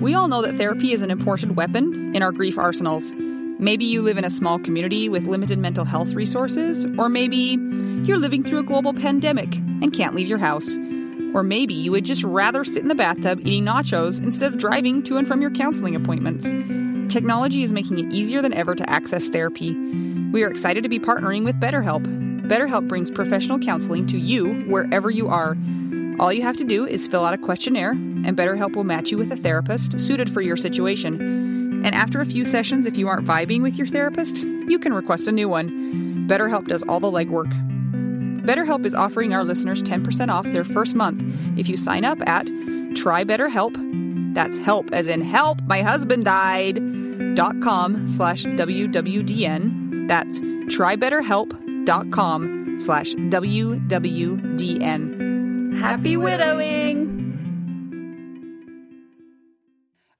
We all know that therapy is an important weapon in our grief arsenals. Maybe you live in a small community with limited mental health resources, or maybe you're living through a global pandemic and can't leave your house. Or maybe you would just rather sit in the bathtub eating nachos instead of driving to and from your counseling appointments. Technology is making it easier than ever to access therapy. We are excited to be partnering with BetterHelp. BetterHelp brings professional counseling to you wherever you are. All you have to do is fill out a questionnaire, and BetterHelp will match you with a therapist suited for your situation. And after a few sessions, if you aren't vibing with your therapist, you can request a new one. BetterHelp does all the legwork. BetterHelp is offering our listeners 10% off their first month if you sign up at trybetterhelp. That's help as in help, my husband died. dot com slash WWDN. That's trybetterhelp.com slash WWDN. Happy widowing.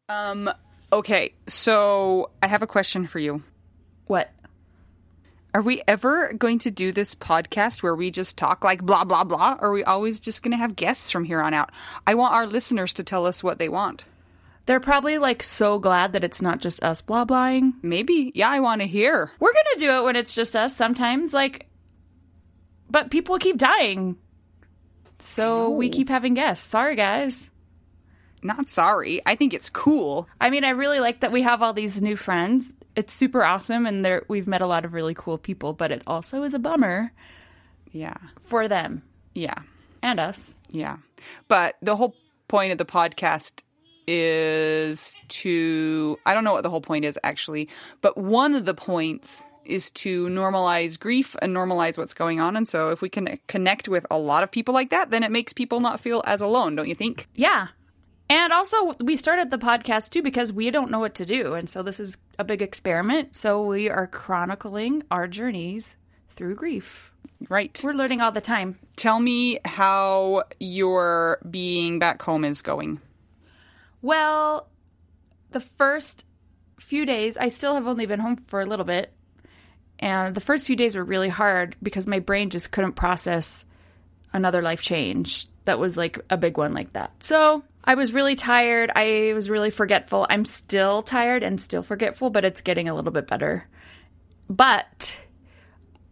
Um, okay, so I have a question for you. What? Are we ever going to do this podcast where we just talk like blah, blah, blah? Or are we always just going to have guests from here on out? I want our listeners to tell us what they want. They're probably like so glad that it's not just us blah blahing. Maybe. Yeah, I want to hear. We're gonna do it when it's just us sometimes, like, but people keep dying. So we keep having guests. Sorry, guys. Not sorry. I think it's cool. I mean, I really like that we have all these new friends. It's super awesome, and there we've met a lot of really cool people. But it also is a bummer Yeah. for them Yeah. and us. Yeah. But the whole point of the podcast is to I don't know what the whole point is actually, but one of the points is to normalize grief and normalize what's going on and so if we can connect with a lot of people like that then it makes people not feel as alone, don't you think? Yeah. And also, we started the podcast too because we don't know what to do. And so, this is a big experiment. So, we are chronicling our journeys through grief. Right. We're learning all the time. Tell me how your being back home is going. Well, the first few days, I still have only been home for a little bit. And the first few days were really hard because my brain just couldn't process another life change that was like a big one like that. So I was really tired. I was really forgetful. I'm still tired and still forgetful, but it's getting a little bit better. But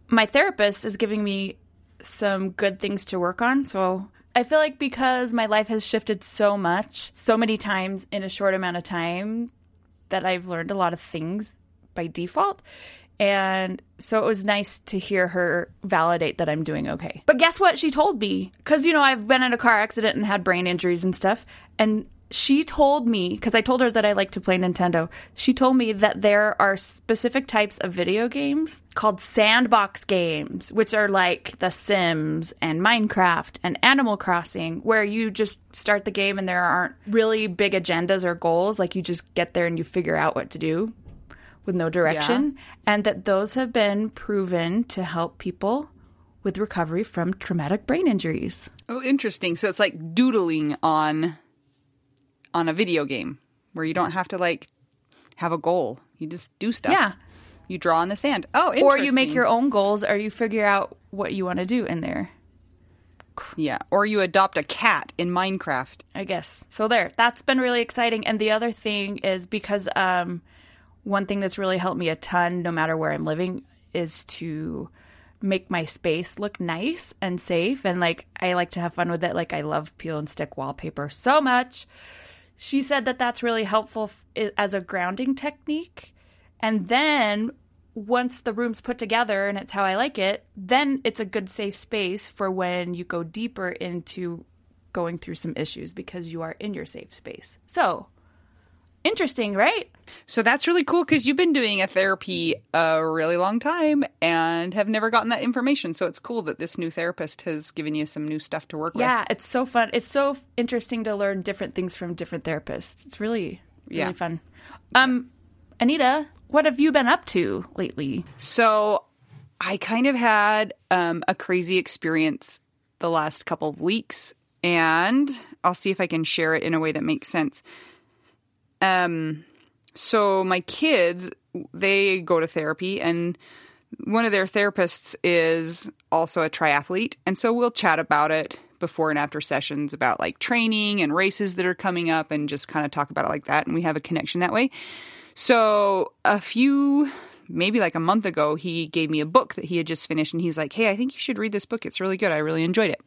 my therapist is giving me some good things to work on. So I feel like because my life has shifted so much, so many times in a short amount of time, that I've learned a lot of things by default. And so it was nice to hear her validate that I'm doing okay. But guess what she told me? Because, you know, I've been in a car accident and had brain injuries and stuff. And she told me, because I told her that I like to play Nintendo, she told me that there are specific types of video games called sandbox games, which are like The Sims and Minecraft and Animal Crossing, where you just start the game and there aren't really big agendas or goals. Like you just get there and you figure out what to do with no direction, yeah. and that those have been proven to help people with recovery from traumatic brain injuries. Oh, interesting. So it's like doodling on on a video game where you don't have to like have a goal. You just do stuff. Yeah. You draw in the sand. Oh, Or you make your own goals or you figure out what you want to do in there. Yeah, or you adopt a cat in Minecraft. I guess. So there. That's been really exciting. And the other thing is because um one thing that's really helped me a ton, no matter where I'm living, is to make my space look nice and safe. And like, I like to have fun with it. Like, I love peel and stick wallpaper so much. She said that that's really helpful f- as a grounding technique. And then once the room's put together and it's how I like it, then it's a good safe space for when you go deeper into going through some issues because you are in your safe space. So, Interesting, right? So that's really cool because you've been doing a therapy a really long time and have never gotten that information. So it's cool that this new therapist has given you some new stuff to work yeah, with. Yeah, it's so fun. It's so interesting to learn different things from different therapists. It's really, really yeah. fun. Um, Anita, what have you been up to lately? So I kind of had um, a crazy experience the last couple of weeks, and I'll see if I can share it in a way that makes sense. Um, so my kids, they go to therapy, and one of their therapists is also a triathlete, and so we'll chat about it before and after sessions about like training and races that are coming up, and just kind of talk about it like that, and we have a connection that way. So a few maybe like a month ago, he gave me a book that he had just finished, and he was like, "Hey, I think you should read this book. It's really good. I really enjoyed it."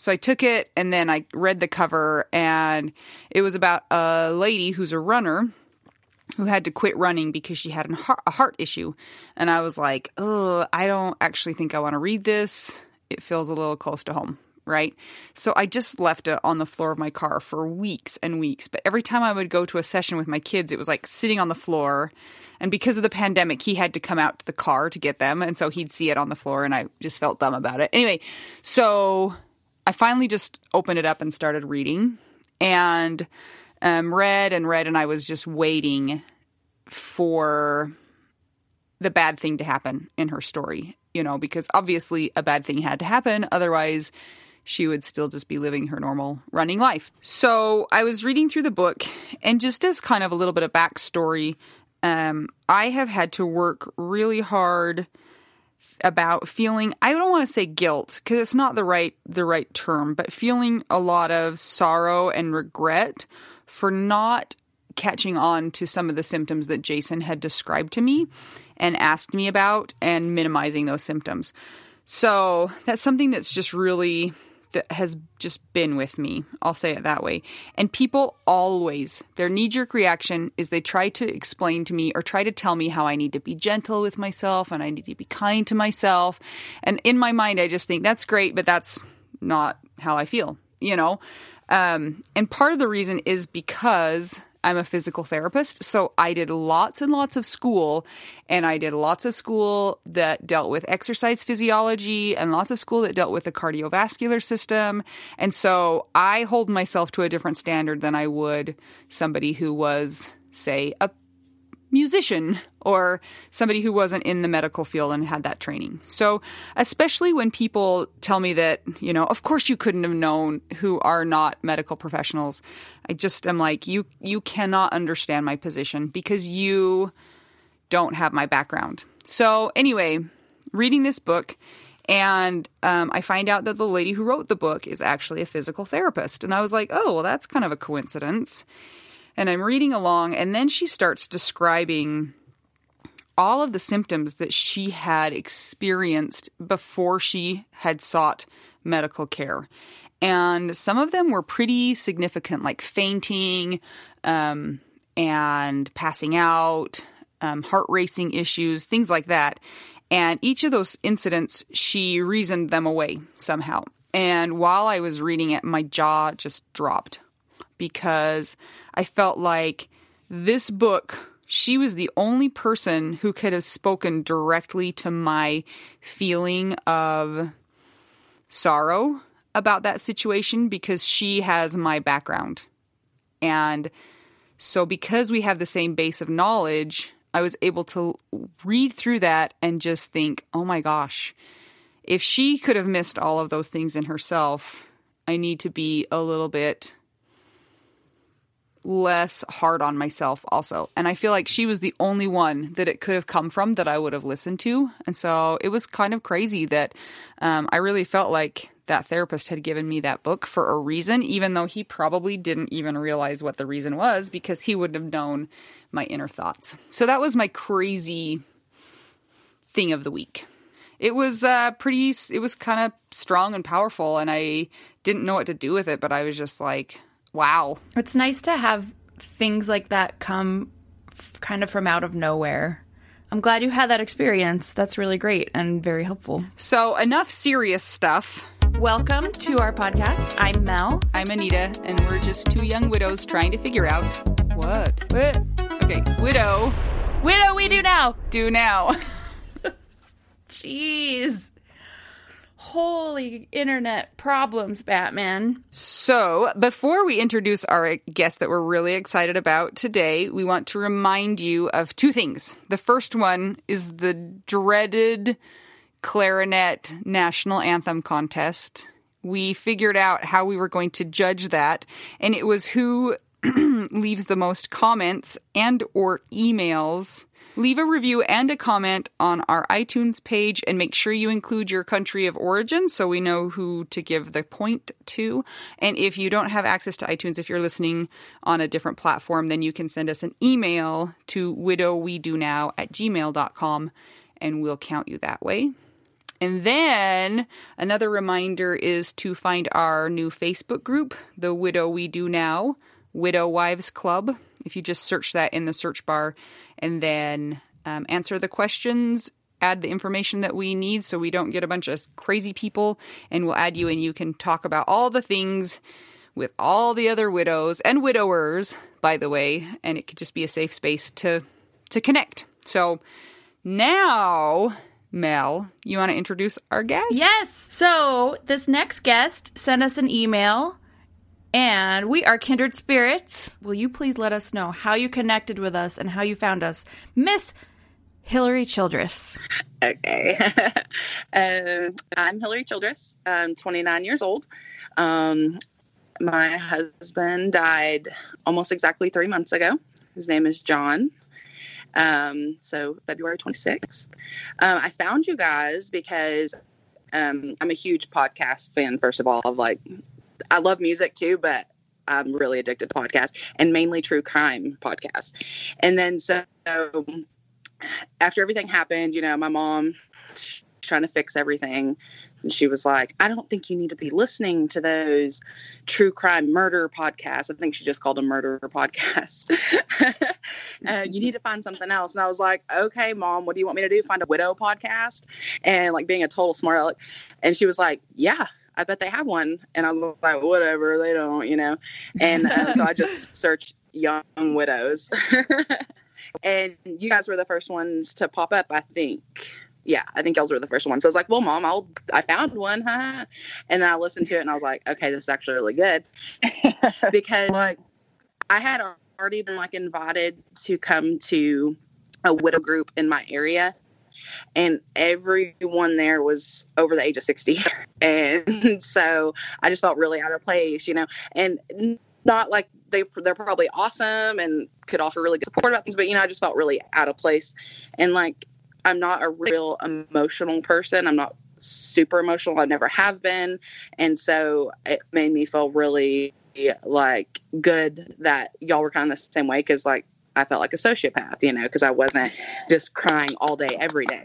So I took it and then I read the cover, and it was about a lady who's a runner who had to quit running because she had a heart issue. And I was like, oh, I don't actually think I want to read this. It feels a little close to home, right? So I just left it on the floor of my car for weeks and weeks. But every time I would go to a session with my kids, it was like sitting on the floor. And because of the pandemic, he had to come out to the car to get them. And so he'd see it on the floor, and I just felt dumb about it. Anyway, so I finally just opened it up and started reading and um, read and read, and I was just waiting for the bad thing to happen in her story, you know, because obviously a bad thing had to happen. Otherwise, she would still just be living her normal running life. So I was reading through the book, and just as kind of a little bit of backstory, um, I have had to work really hard about feeling I don't want to say guilt because it's not the right the right term, but feeling a lot of sorrow and regret for not catching on to some of the symptoms that Jason had described to me and asked me about and minimizing those symptoms. So, that's something that's just really that has just been with me. I'll say it that way. And people always, their knee jerk reaction is they try to explain to me or try to tell me how I need to be gentle with myself and I need to be kind to myself. And in my mind, I just think that's great, but that's not how I feel, you know? Um, and part of the reason is because I'm a physical therapist, so I did lots and lots of school, and I did lots of school that dealt with exercise physiology and lots of school that dealt with the cardiovascular system. And so I hold myself to a different standard than I would somebody who was, say, a musician or somebody who wasn't in the medical field and had that training. So, especially when people tell me that, you know, of course you couldn't have known who are not medical professionals, I just am like, you you cannot understand my position because you don't have my background. So, anyway, reading this book And um, I find out that the lady who wrote the book is actually a physical therapist. And I was like, oh, well, that's kind of a coincidence. And I'm reading along, and then she starts describing all of the symptoms that she had experienced before she had sought medical care. And some of them were pretty significant, like fainting um, and passing out, um, heart racing issues, things like that. And each of those incidents, she reasoned them away somehow. And while I was reading it, my jaw just dropped because I felt like this book, she was the only person who could have spoken directly to my feeling of sorrow about that situation because she has my background. And so, because we have the same base of knowledge, I was able to read through that and just think, oh my gosh, if she could have missed all of those things in herself, I need to be a little bit less hard on myself also. And I feel like she was the only one that it could have come from that I would have listened to. And so it was kind of crazy that um, I really felt like that therapist had given me that book for a reason, even though he probably didn't even realize what the reason was because he wouldn't have known my inner thoughts. So that was my crazy thing of the week. It was uh, pretty, it was kind of strong and powerful, and I didn't know what to do with it, but I was just like, wow. It's nice to have things like that come f- kind of from out of nowhere. I'm glad you had that experience. That's really great and very helpful. So, enough serious stuff. Welcome to our podcast. I'm Mel. I'm Anita, and we're just two young widows trying to figure out what? What? Okay, widow, Widow, we do now. do now. Jeez. Holy internet problems, Batman. So, before we introduce our guest that we're really excited about today, we want to remind you of two things. The first one is the dreaded clarinet national anthem contest. We figured out how we were going to judge that, and it was who leaves the most comments and or emails leave a review and a comment on our iTunes page and make sure you include your country of origin so we know who to give the point to. And if you don't have access to iTunes, if you're listening on a different platform, then you can send us an email to widowwedonow at gmail.com and we'll count you that way. And then another reminder is to find our new Facebook group, the Widow We Do Now Widow Wives Club. If you just search that in the search bar and then um, answer the questions, add the information that we need so we don't get a bunch of crazy people, and we'll add you and you can talk about all the things with all the other widows and widowers, by the way, and it could just be a safe space to to connect. So now Mel, you want to introduce our guest? Yes. So this next guest sent us an email and we are kindred spirits. Will you please let us know how you connected with us and how you found us? Miss Hillary Childress. Okay. um, I'm Hillary Childress. I'm 29 years old. Um, my husband died almost exactly three months ago. His name is John. Um, so February 26th. Um, I found you guys because um, I'm a huge podcast fan, first of all, of like I love music too, but I'm really addicted to podcasts and mainly true crime podcasts. And then so after everything happened, you know, my mom trying to fix everything. And she was like, I don't think you need to be listening to those true crime murder podcasts. I think she just called them murder podcasts. uh, you need to find something else. And I was like, okay, mom, what do you want me to do? Find a widow podcast? And like being a total smart aleck. And she was like, yeah, I bet they have one. And I was like, whatever, they don't, you know. And uh, so I just searched young widows. and you guys were the first ones to pop up, I think. Yeah, I think y'all were the first ones. So I was like, well, mom, I'll, I found one. Huh? And then I listened to it and I was like, okay, this is actually really good. because like I had already been like invited to come to a widow group in my area and everyone there was over the age of 60 and so i just felt really out of place you know and not like they they're probably awesome and could offer really good support about things but you know i just felt really out of place and like i'm not a real emotional person i'm not super emotional. I never have been. And so it made me feel really like good that y'all were kind of the same way because like I felt like a sociopath, you know, because I wasn't just crying all day, every day.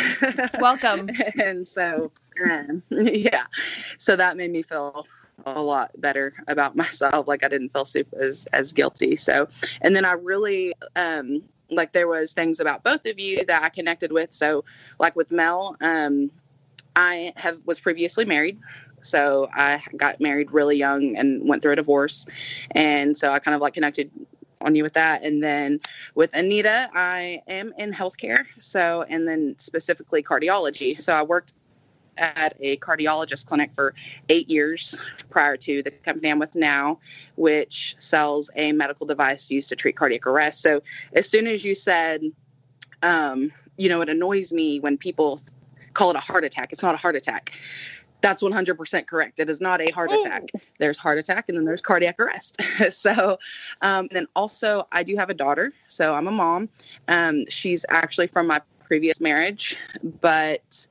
Welcome. and so, um, yeah, so that made me feel a lot better about myself. Like I didn't feel super as, as guilty. So, and then I really, um, like there was things about both of you that I connected with. So like with Mel, um, I have was previously married. So I got married really young and went through a divorce. And so I kind of like connected on you with that. And then with Anita, I am in healthcare. So, and then specifically cardiology. So I worked at a cardiologist clinic for eight years prior to the company I'm with now, which sells a medical device used to treat cardiac arrest. So as soon as you said, um, you know, it annoys me when people call it a heart attack. It's not a heart attack that's 100% correct. It is not a heart attack. There's heart attack and then there's cardiac arrest. so, um, then also, I do have a daughter. So, I'm a mom. Um, she's actually from my previous marriage, but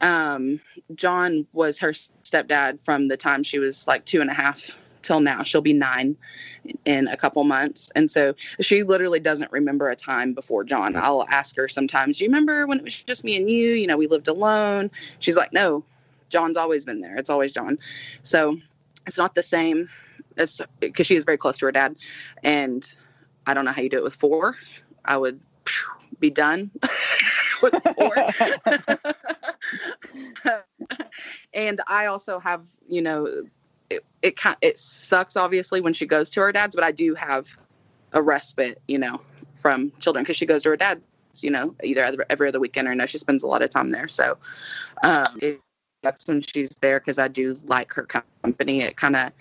um, John was her stepdad from the time she was like two and a half till now. She'll be nine in a couple months. And so she literally doesn't remember a time before John. I'll ask her sometimes, Do you remember when it was just me and you? You know, we lived alone. She's like, No, John's always been there. It's always John. So it's not the same as because she is very close to her dad. And I don't know how you do it with four. I would be done with four. and I also have, you know, it, it it sucks obviously when she goes to her dad's, but I do have a respite, you know, from children because she goes to her dad's, you know, either every other weekend or no, she spends a lot of time there. So um, it, sucks when she's there because I do like her company. It kind of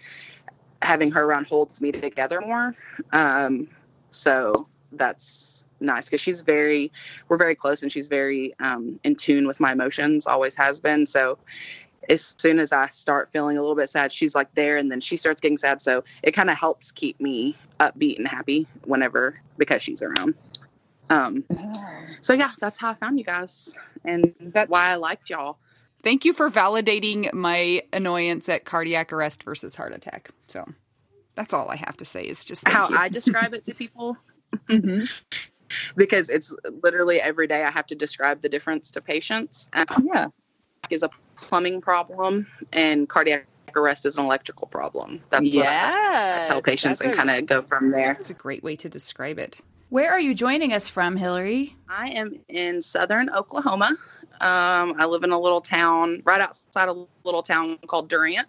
having her around holds me together more. Um, so that's nice because she's very, we're very close and she's very um, in tune with my emotions, always has been. So as soon as I start feeling a little bit sad, she's like there and then she starts getting sad. So it kind of helps keep me upbeat and happy whenever because she's around. Um, so yeah, that's how I found you guys and that's why I liked y'all. Thank you for validating my annoyance at cardiac arrest versus heart attack. So that's all I have to say is just how you. I describe it to people. mm-hmm. Because it's literally every day I have to describe the difference to patients. yeah. Is a plumbing problem and cardiac arrest is an electrical problem. That's yeah, what I tell patients and kind of go from there. That's a great way to describe it. Where are you joining us from, Hillary? I am in southern Oklahoma. Um, I live in a little town right outside a little town called Durant.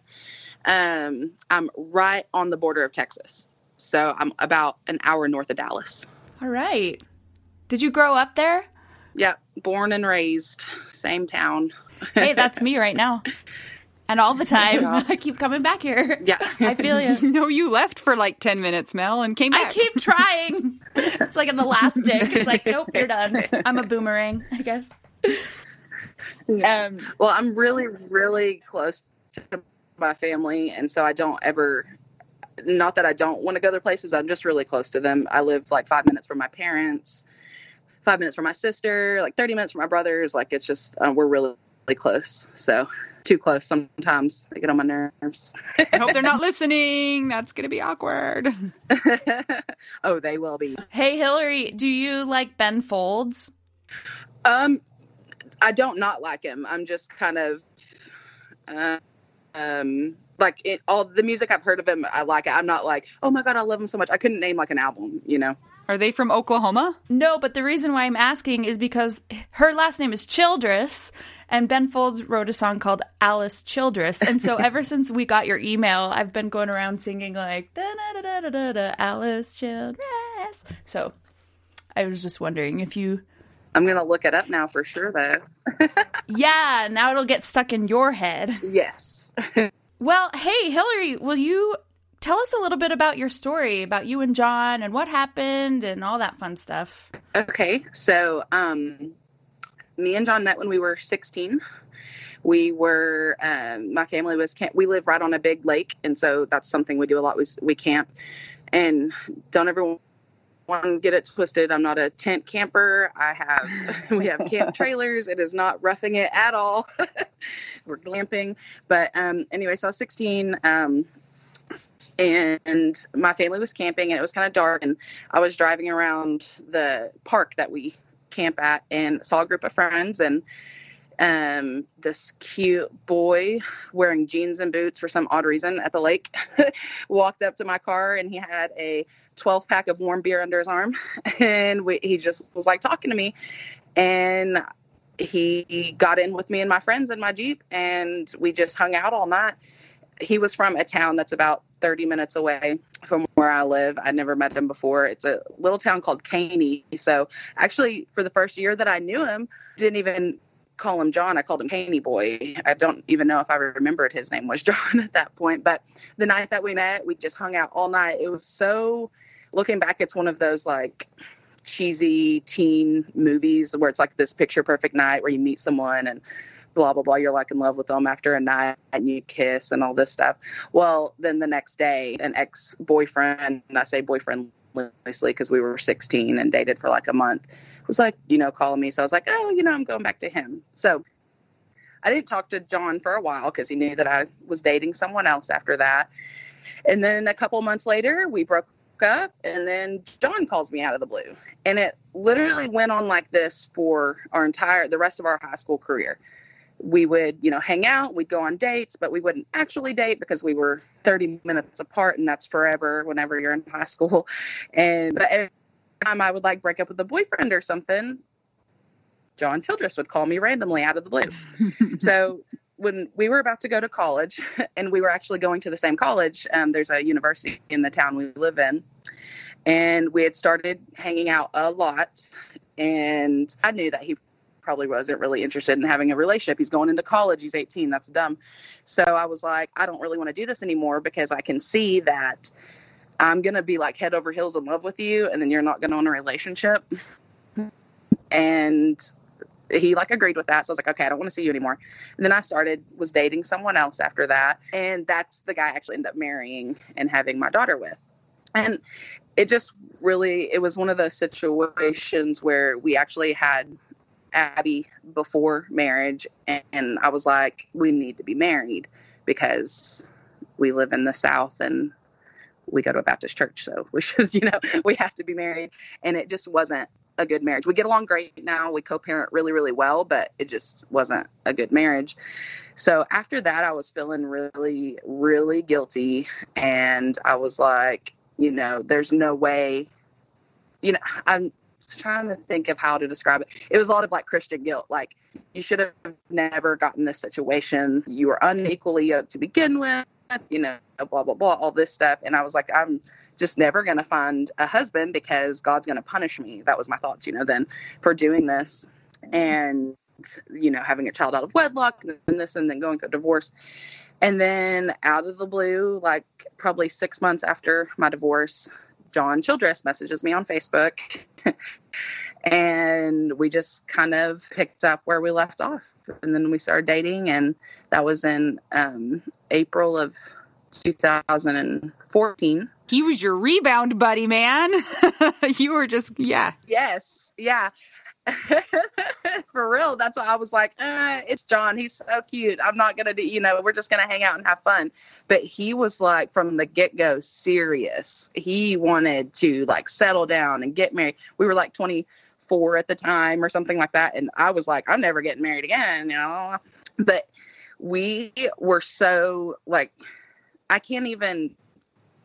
Um, I'm right on the border of Texas. So I'm about an hour north of Dallas. All right. Did you grow up there? Yep. Born and raised. Same town. hey, that's me right now. And all the time. Yeah. I keep coming back here. Yeah. I feel you. no, you left for like 10 minutes, Mel, and came back. I keep trying. it's like an elastic. It's like, nope, you're done. I'm a boomerang, I guess. Um, well, I'm really, really close to my family, and so I don't ever. Not that I don't want to go other places. I'm just really close to them. I live like five minutes from my parents, five minutes from my sister, like 30 minutes from my brothers. Like it's just uh, we're really, really close. So too close sometimes. I get on my nerves. I hope they're not listening. That's gonna be awkward. oh, they will be. Hey, Hillary, do you like Ben Folds? Um, I don't not like him. I'm just kind of, uh, um, like it, all the music I've heard of him, I like it. I'm not like, oh my god, I love him so much. I couldn't name like an album, you know. Are they from Oklahoma? No, but the reason why I'm asking is because her last name is Childress, and Ben Folds wrote a song called Alice Childress. And so ever since we got your email, I've been going around singing like da da da da da da Alice Childress. So I was just wondering if you I'm gonna look it up now for sure, though. Yeah, now it'll get stuck in your head. Yes. well, hey, Hillary, will you tell us a little bit about your story, about you and John, and what happened, and all that fun stuff? Okay, so um, me and John met when we were 16. We were, um, my family was, camp- we live right on a big lake, and so that's something we do a lot. We, we camp, and don't ever everyone get it twisted. I'm not a tent camper. I have we have camp trailers. It is not roughing it at all. We're glamping. But um, anyway, so I was 16. Um, and my family was camping and it was kind of dark and I was driving around the park that we camp at and saw a group of friends and um, this cute boy wearing jeans and boots for some odd reason at the lake walked up to my car and he had a 12 pack of warm beer under his arm and we, he just was like talking to me and he got in with me and my friends in my jeep and we just hung out all night he was from a town that's about 30 minutes away from where I live. I'd never met him before. It's a little town called Caney. So actually, for the first year that I knew him, didn't even call him John. I called him Caney Boy. I don't even know if I remembered his name was John at that point. But the night that we met, we just hung out all night. It was so, looking back, it's one of those like cheesy teen movies where it's like this picture perfect night where you meet someone and blah blah blah you're like in love with them after a night and you kiss and all this stuff. Well then the next day an ex-boyfriend and i say boyfriend loosely because we were 16 and dated for like a month was like you know calling me. So i was like oh you know i'm going back to him. So i didn't talk to john for a while because he knew that i was dating someone else after that. And then a couple months later we broke up and then John calls me out of the blue. And it literally went on like this for our entire the rest of our high school career we would, you know, hang out, we'd go on dates, but we wouldn't actually date because we were 30 minutes apart and that's forever whenever you're in high school. And but every time I would like break up with a boyfriend or something, John Childress would call me randomly out of the blue. so when we were about to go to college and we were actually going to the same college, um, there's a university in the town we live in. And we had started hanging out a lot. And I knew that he probably wasn't really interested in having a relationship. He's going into college. He's 18. That's dumb. So I was like, I don't really want to do this anymore because I can see that I'm going to be like head over heels in love with you and then you're not going to want a relationship. And he like agreed with that. So I was like, okay, I don't want to see you anymore. And then I started was dating someone else after that. And that's the guy I actually ended up marrying and having my daughter with. And it just really it was one of those situations where we actually had Abby before marriage, and I was like, we need to be married because we live in the South and we go to a Baptist church, so we should, you know, we have to be married. And it just wasn't a good marriage. We get along great now. We co-parent really, really well, but it just wasn't a good marriage. So after that, I was feeling really, really guilty, and I was like, you know, there's no way. You know, I'm trying to think of how to describe it. It was a lot of like Christian guilt. Like you should have never gotten this situation. You were unequally yoked to begin with, you know, blah, blah, blah, all this stuff. And I was like, I'm just never going to find a husband because God's going to punish me. That was my thoughts, you know, then for doing this and, you know, having a child out of wedlock and this and then going through divorce. And then out of the blue, like probably six months after my divorce, John Childress messages me on Facebook. and we just kind of picked up where we left off. And then we started dating, and that was in um, April of 2014. He was your rebound buddy, man. you were just, yeah. Yes. Yeah. for real. That's why I was like, uh, it's John. He's so cute. I'm not gonna do, you know, we're just gonna hang out and have fun. But he was like from the get go serious. He wanted to like settle down and get married. We were like 24 at the time or something like that, and I was like, I'm never getting married again, you know. But we were so like, I can't even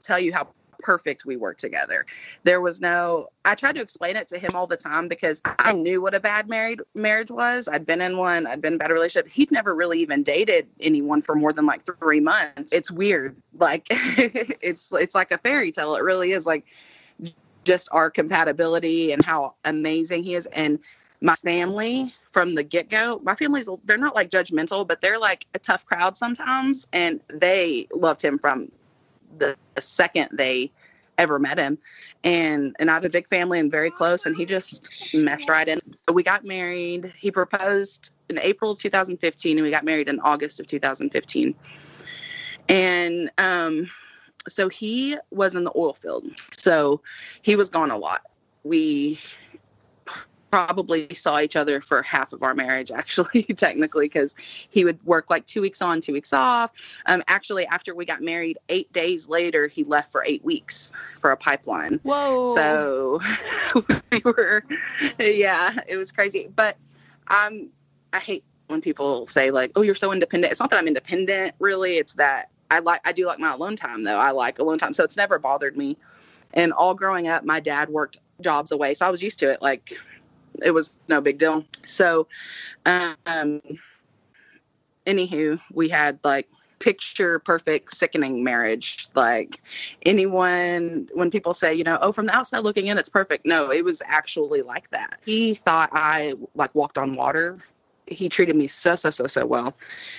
tell you how perfect we worked together. There was no I tried to explain it to him all the time because I knew what a bad married marriage was. I'd been in one, I'd been in a bad relationship. He'd never really even dated anyone for more than like 3 months. It's weird. Like it's it's like a fairy tale. It really is like just our compatibility and how amazing he is and my family from the get-go my family's they're not like judgmental but they're like a tough crowd sometimes and they loved him from the second they ever met him and and I have a big family and very close and he just meshed right in. We got married. He proposed in April 2015 and we got married in August of 2015. And um so he was in the oil field. So he was gone a lot. we probably saw each other for half of our marriage actually technically because he would work like two weeks on two weeks off. Um, actually after we got married eight days later he left for eight weeks for a pipeline. Whoa. so we were yeah it was crazy. But i'm i hate when people say like oh you're so independent. It's not that i'm independent really. It's that i like i do like my alone time though. I like alone time. So it's never bothered me. And all growing up my dad worked jobs away so i was used to it like it was no big deal. So, um, anywho, we had like picture perfect sickening marriage. Like anyone when people say you know oh from the outside looking in it's perfect. No it was actually like that. He thought i like walked on water. He treated me so so so so well.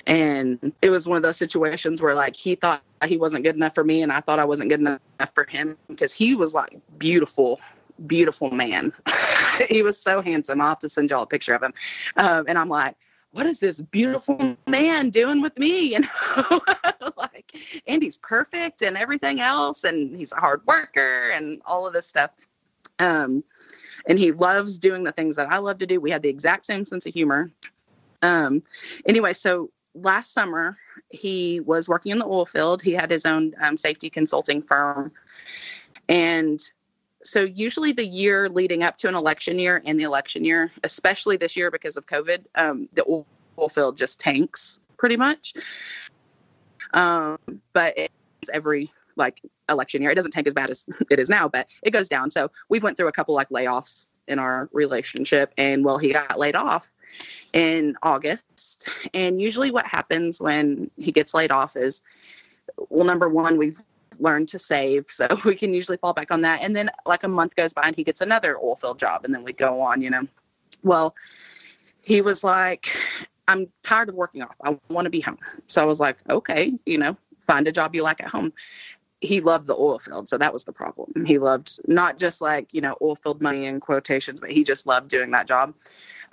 And it was one of those situations where like he thought he wasn't good enough for me and i thought i wasn't good enough for him because he was like beautiful beautiful man. he was so handsome. I'll have to send y'all a picture of him. Um, and I'm like, what is this beautiful man doing with me? You know, like Andy's perfect and everything else, and he's a hard worker and all of this stuff. Um, and he loves doing the things that I love to do. We had the exact same sense of humor. Um, anyway, so last summer he was working in the oil field. He had his own um, safety consulting firm, and so usually the year leading up to an election year and the election year, especially this year because of COVID, um, the oil field just tanks pretty much. Um, but it's every like election year. It doesn't tank as bad as it is now, but it goes down. So we've went through a couple like layoffs in our relationship, and well, he got laid off in August. And usually, what happens when he gets laid off is, well, number one, we've learned to save. So we can usually fall back on that. And then like a month goes by and he gets another oil field job and then we go on, you know. Well, he was like, I'm tired of working off. I want to be home. So I was like, okay, you know, find a job you like at home. He loved the oil field. So that was the problem. He loved not just like, you know, oil field money in quotations, but he just loved doing that job.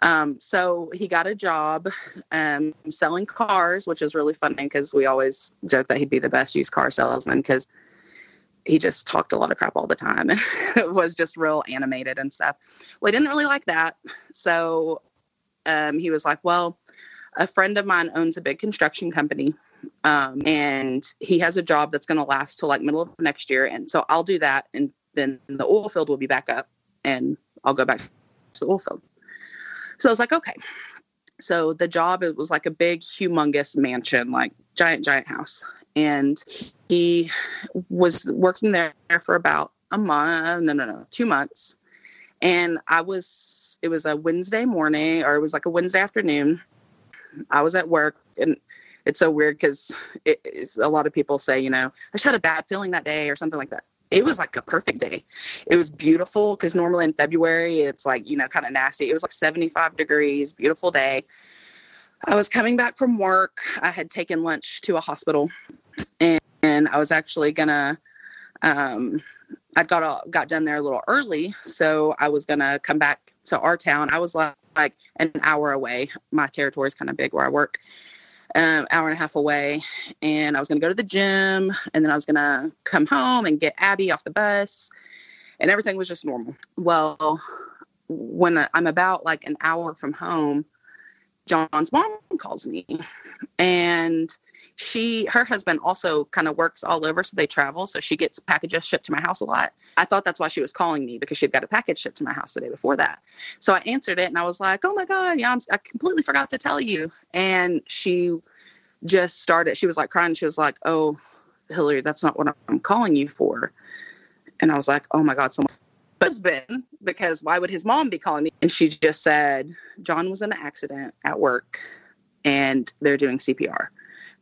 Um, so he got a job um, selling cars, which is really funny because we always joke that he'd be the best used car salesman because he just talked a lot of crap all the time and it was just real animated and stuff. Well, he didn't really like that. So um, he was like, well, a friend of mine owns a big construction company um, and he has a job that's going to last till like middle of next year. And so I'll do that. And then the oil field will be back up and I'll go back to the oil field. So I was like, okay. So the job it was like a big, humongous mansion, like giant, giant house. And he was working there for about a month, no, no, no, two months. And I was, it was a Wednesday morning or it was like a Wednesday afternoon. I was at work and it's so weird because a lot of people say, you know, I just had a bad feeling that day or something like that it was like a perfect day. It was beautiful because normally in February it's like, you know, kind of nasty. It was like 75 degrees, beautiful day. I was coming back from work. I had taken lunch to a hospital and, and I was actually gonna um I got got done there a little early, so I was gonna come back to our town. I was like, like an hour away. My territory is kind of big where I work, um, hour and a half away. And I was going to go to the gym and then I was going to come home and get Abby off the bus. And everything was just normal. Well, when I'm about like an hour from home, John's mom calls me. And she her husband also kind of works all over so they travel so she gets packages shipped to my house a lot. I thought that's why she was calling me because she'd got a package shipped to my house the day before that. So i answered it and i was like oh my god yeah I'm, i completely forgot to tell you. And she just started she was like crying. She was like oh hillary that's not what i'm calling you for. And i was like oh my god someone husband because why would his mom be calling me? And she just said, John was in an accident at work and they're doing CPR.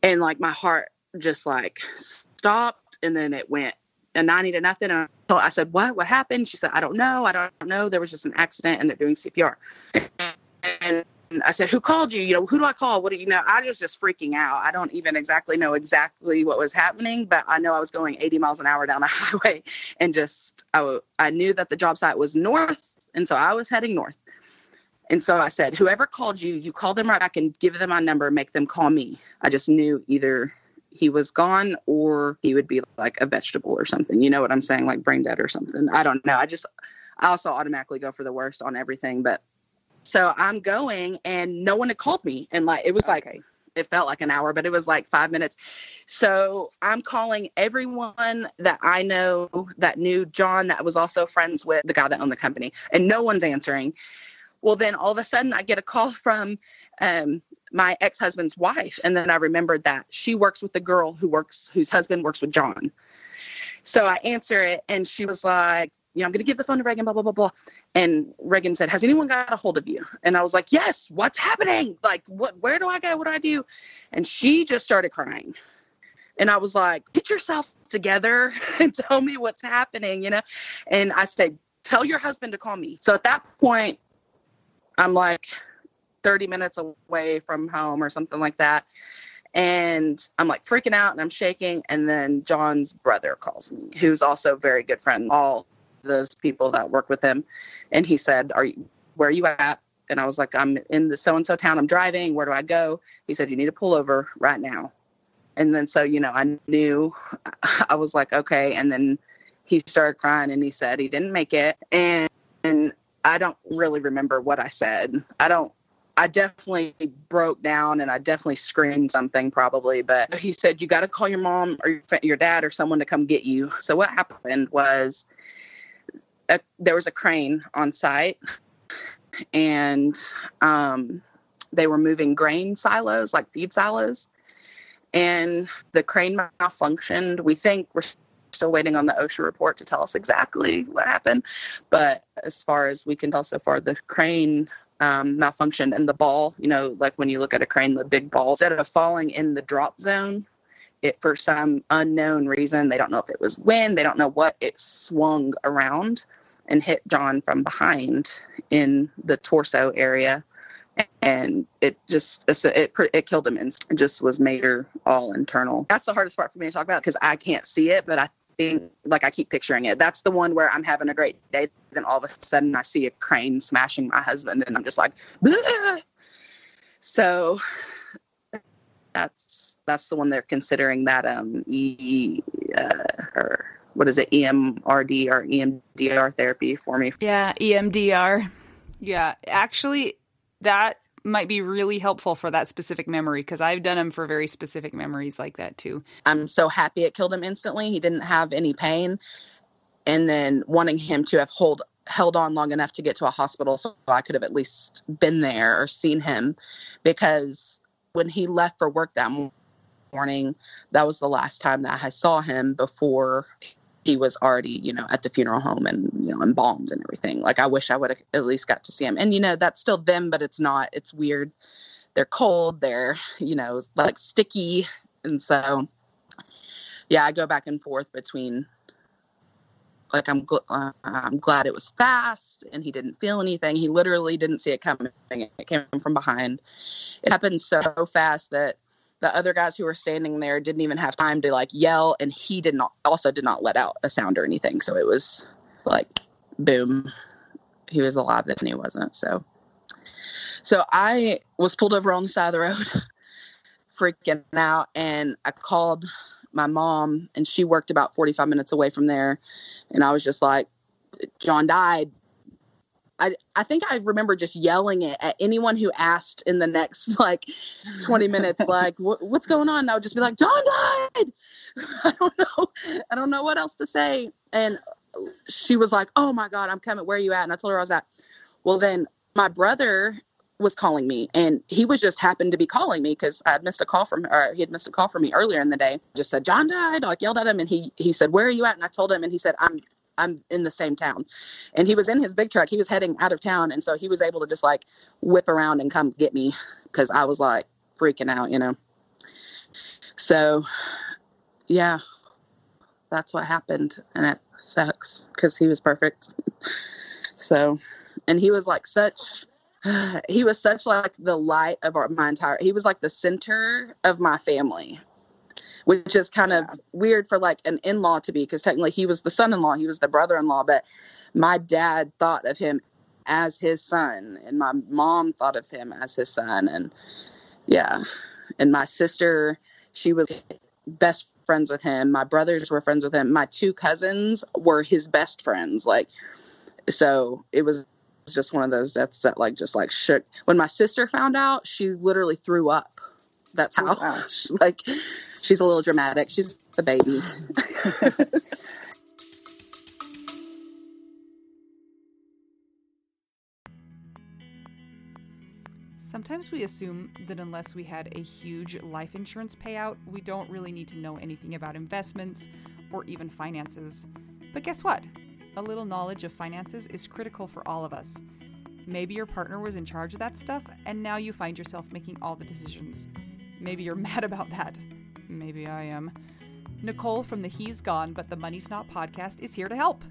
And like my heart just like stopped and then it went a 90 to nothing. And I said, What? What happened? She said, I don't know. I don't know. There was just an accident and they're doing CPR. And I said, Who called you? You know, who do I call? What do you know? I was just freaking out. I don't even exactly know exactly what was happening, but I know I was going 80 miles an hour down a highway and just, I, I knew that the job site was north. And so I was heading north. And so I said, Whoever called you, you call them right back and give them my number, make them call me. I just knew either he was gone or he would be like a vegetable or something. You know what I'm saying? Like brain dead or something. I don't know. I just, I also automatically go for the worst on everything. But so I'm going and no one had called me. And like, it was like, Okay. it felt like an hour, but it was like five minutes. So I'm calling everyone that I know that knew John, that was also friends with the guy that owned the company, and no one's answering. Well, then all of a sudden I get a call from um, my ex husband's wife. And then I remembered that she works with the girl who works, whose husband works with John. So I answer it, and she was like, you know, I'm going to give the phone to Reagan, blah, blah, blah, blah. And Reagan said, Has anyone got a hold of you? And I was like, Yes, what's happening? Like, what, where do I go? What do I do? And she just started crying. And I was like, Get yourself together and tell me what's happening, you know? And I said, Tell your husband to call me. So at that point, I'm like 30 minutes away from home or something like that. And I'm like freaking out and I'm shaking. And then John's brother calls me, who's also a very good friend, all those people that work with him. And he said, Are you where are you at? And I was like, I'm in the so and so town. I'm driving. Where do I go? He said, You need to pull over right now. And then so, you know, I knew I was like, okay. And then he started crying and he said he didn't make it. And, and I don't really remember what I said. I don't I definitely broke down and I definitely screamed something probably, but he said, You got to call your mom or your, your dad or someone to come get you. So, what happened was a, there was a crane on site and um, they were moving grain silos, like feed silos. And the crane malfunctioned. We think we're still waiting on the OSHA report to tell us exactly what happened. But as far as we can tell so far, the crane um, malfunctioned and the ball, you know, like when you look at a crane, the big ball, instead of falling in the drop zone, it for some unknown reason, they don't know if it was wind, they don't know what, it swung around and hit John from behind in the torso area. And it just so it it killed him. And it just was major all internal. That's the hardest part for me to talk about because I can't see it, but I think like I keep picturing it. That's the one where I'm having a great day. Then all of a sudden I see a crane smashing my husband, and I'm just like, "Bleh." so that's that's the one they're considering that um e uh, or what is it EMRD or EMDR therapy for me. Yeah, E EMDR. Yeah, actually, that might be really helpful for that specific memory because I've done them for very specific memories like that too. I'm so happy it killed him instantly. He didn't have any pain, and then wanting him to have hold held on long enough to get to a hospital so I could have at least been there or seen him, because when he left for work that morning, that was the last time that I saw him before he was already, you know, at the funeral home and, you know, embalmed and everything. Like, I wish I would have at least got to see him. And, you know, that's still them, but it's not. It's weird. They're cold. They're, you know, like sticky. And so, yeah, I go back and forth between, like, I'm, gl- uh, I'm glad it was fast and he didn't feel anything. He literally didn't see it coming. It came from behind. It happened so fast that the other guys who were standing there didn't even have time to like yell and he did not also did not let out a sound or anything. So it was like boom. He was alive then he wasn't so. So i was pulled over on the side of the road freaking out and i called my mom and she worked about 45 minutes away from there. And i was just like john died I, I think I remember just yelling it at anyone who asked in the next like 20 minutes, like, what's going on? And I would just be like, John died. I don't know. I don't know what else to say. And she was like, oh my God, I'm coming. Where are you at? And I told her I was at. Well, then my brother was calling me and he was just happened to be calling me because I had missed a call from or he had missed a call from me earlier in the day. Just said, John died. I like yelled at him and he he said, Where are you at? And I told him and he said, I'm I'm in the same town. And he was in his big truck. He was heading out of town. And so he was able to just like whip around and come get me because I was like freaking out, you know. So, yeah, that's what happened. And it sucks because he was perfect. So, and he was like such. He was such like the light of our, my entire. He was like the center of my family which is kind of weird for like an in-law to be because technically he was the son-in-law he was the brother-in-law but my dad thought of him as his son and my mom thought of him as his son and yeah and my sister she was best friends with him my brothers were friends with him my two cousins were his best friends like so it was just one of those deaths that like just like shook. When my sister found out, she literally threw up. That's how Wow. like she's a little dramatic. She's the baby. Sometimes we assume that unless we had a huge life insurance payout, we don't really need to know anything about investments or even finances. But guess what? A little knowledge of finances is critical for all of us. Maybe your partner was in charge of that stuff, and now you find yourself making all the decisions. Maybe you're mad about that. Maybe I am. Nicole from the He's Gone But the Money's Not podcast is here to help.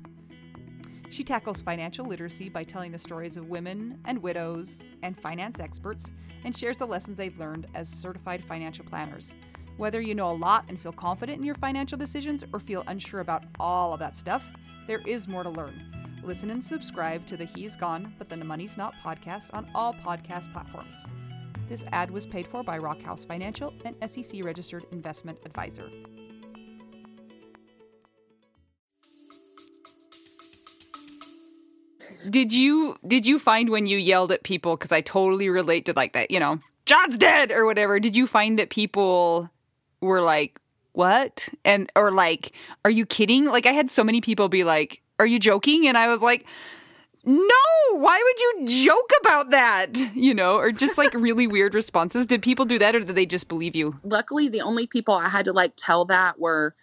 She tackles financial literacy by telling the stories of women and widows and finance experts and shares the lessons they've learned as certified financial planners. Whether you know a lot and feel confident in your financial decisions or feel unsure about all of that stuff, there is more to learn. Listen and subscribe to the He's Gone But the Money's Not podcast on all podcast platforms. This ad was paid for by Rockhouse Financial, an SEC registered investment advisor. Did you did you find when you yelled at people because I totally relate to like that, you know, John's dead or whatever. Did you find that people were like, "What?" and or like, "Are you kidding?" Like I had so many people be like, "Are you joking?" and I was like, "No, why would you joke about that?" You know, or just like really weird responses. Did people do that or did they just believe you? Luckily, the only people I had to like tell that were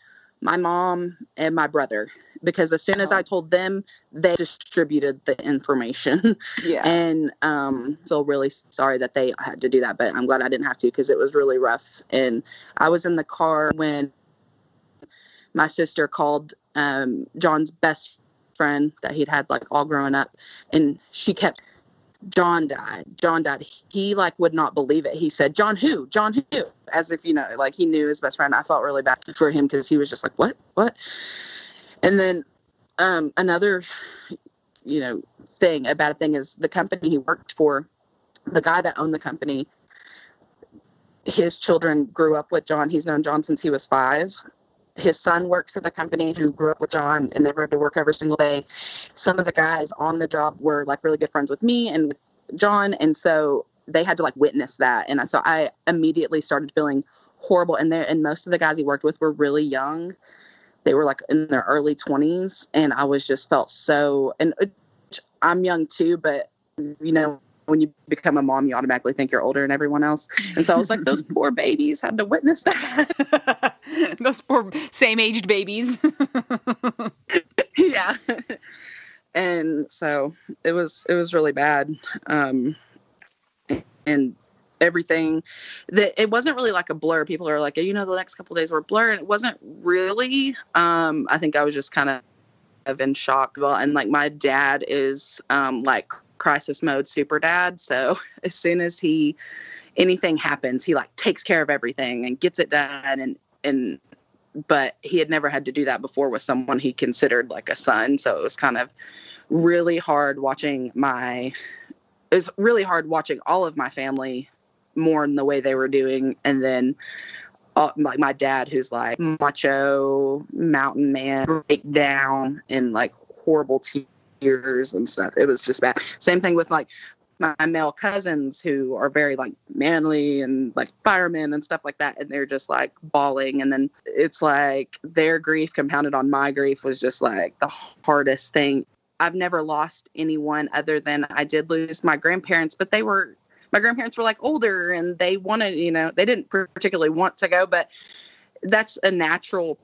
my mom and my brother because as soon as I told them, they distributed the information. Yeah. and um feel really sorry that they had to do that but i'm glad i didn't have to because it was really rough and i was in the car when my sister called um john's best friend that he'd had like all growing up and she kept john died. John died. He like would not believe it. He said john who? John who? As if you know like he knew his best friend. I felt really bad for him because he was just like what? What? And then um another you know thing a bad thing is the company he worked for the guy that owned the company his children grew up with john. He's known john since he was five his son worked for the company who grew up with john and they rode to work every single day. Some of the guys on the job were like really good friends with me and with john and so they had to like witness that. And so i immediately started feeling horrible. And there and most of the guys he worked with were really young. They were like in their early 20s and i was just felt so and uh, i'm young too but you know when you become a mom you automatically think you're older than everyone else. And so i was like those poor babies had to witness that. Those poor same aged babies. yeah. And so it was it was really bad. Um and everything that it wasn't really like a blur. People are like you know the next couple days were blur. And it wasn't really um i think i was just kind of of in shock. Well and like my dad is um like crisis mode super dad. So as soon as he anything happens he like takes care of everything and gets it done. And and but he had never had to do that before with someone he considered like a son. So it was kind of really hard watching my it was really hard watching all of my family mourn the way they were doing. And then uh, like my dad who's like macho mountain man break down in like horrible tears and stuff. It was just bad. Same thing with like my male cousins who are very like manly and like firemen and stuff like that and they're just like bawling and then it's like their grief compounded on my grief was just like the hardest thing. I've never lost anyone other than i did lose my grandparents but they were my grandparents were like older and they wanted you know they didn't particularly want to go but that's a natural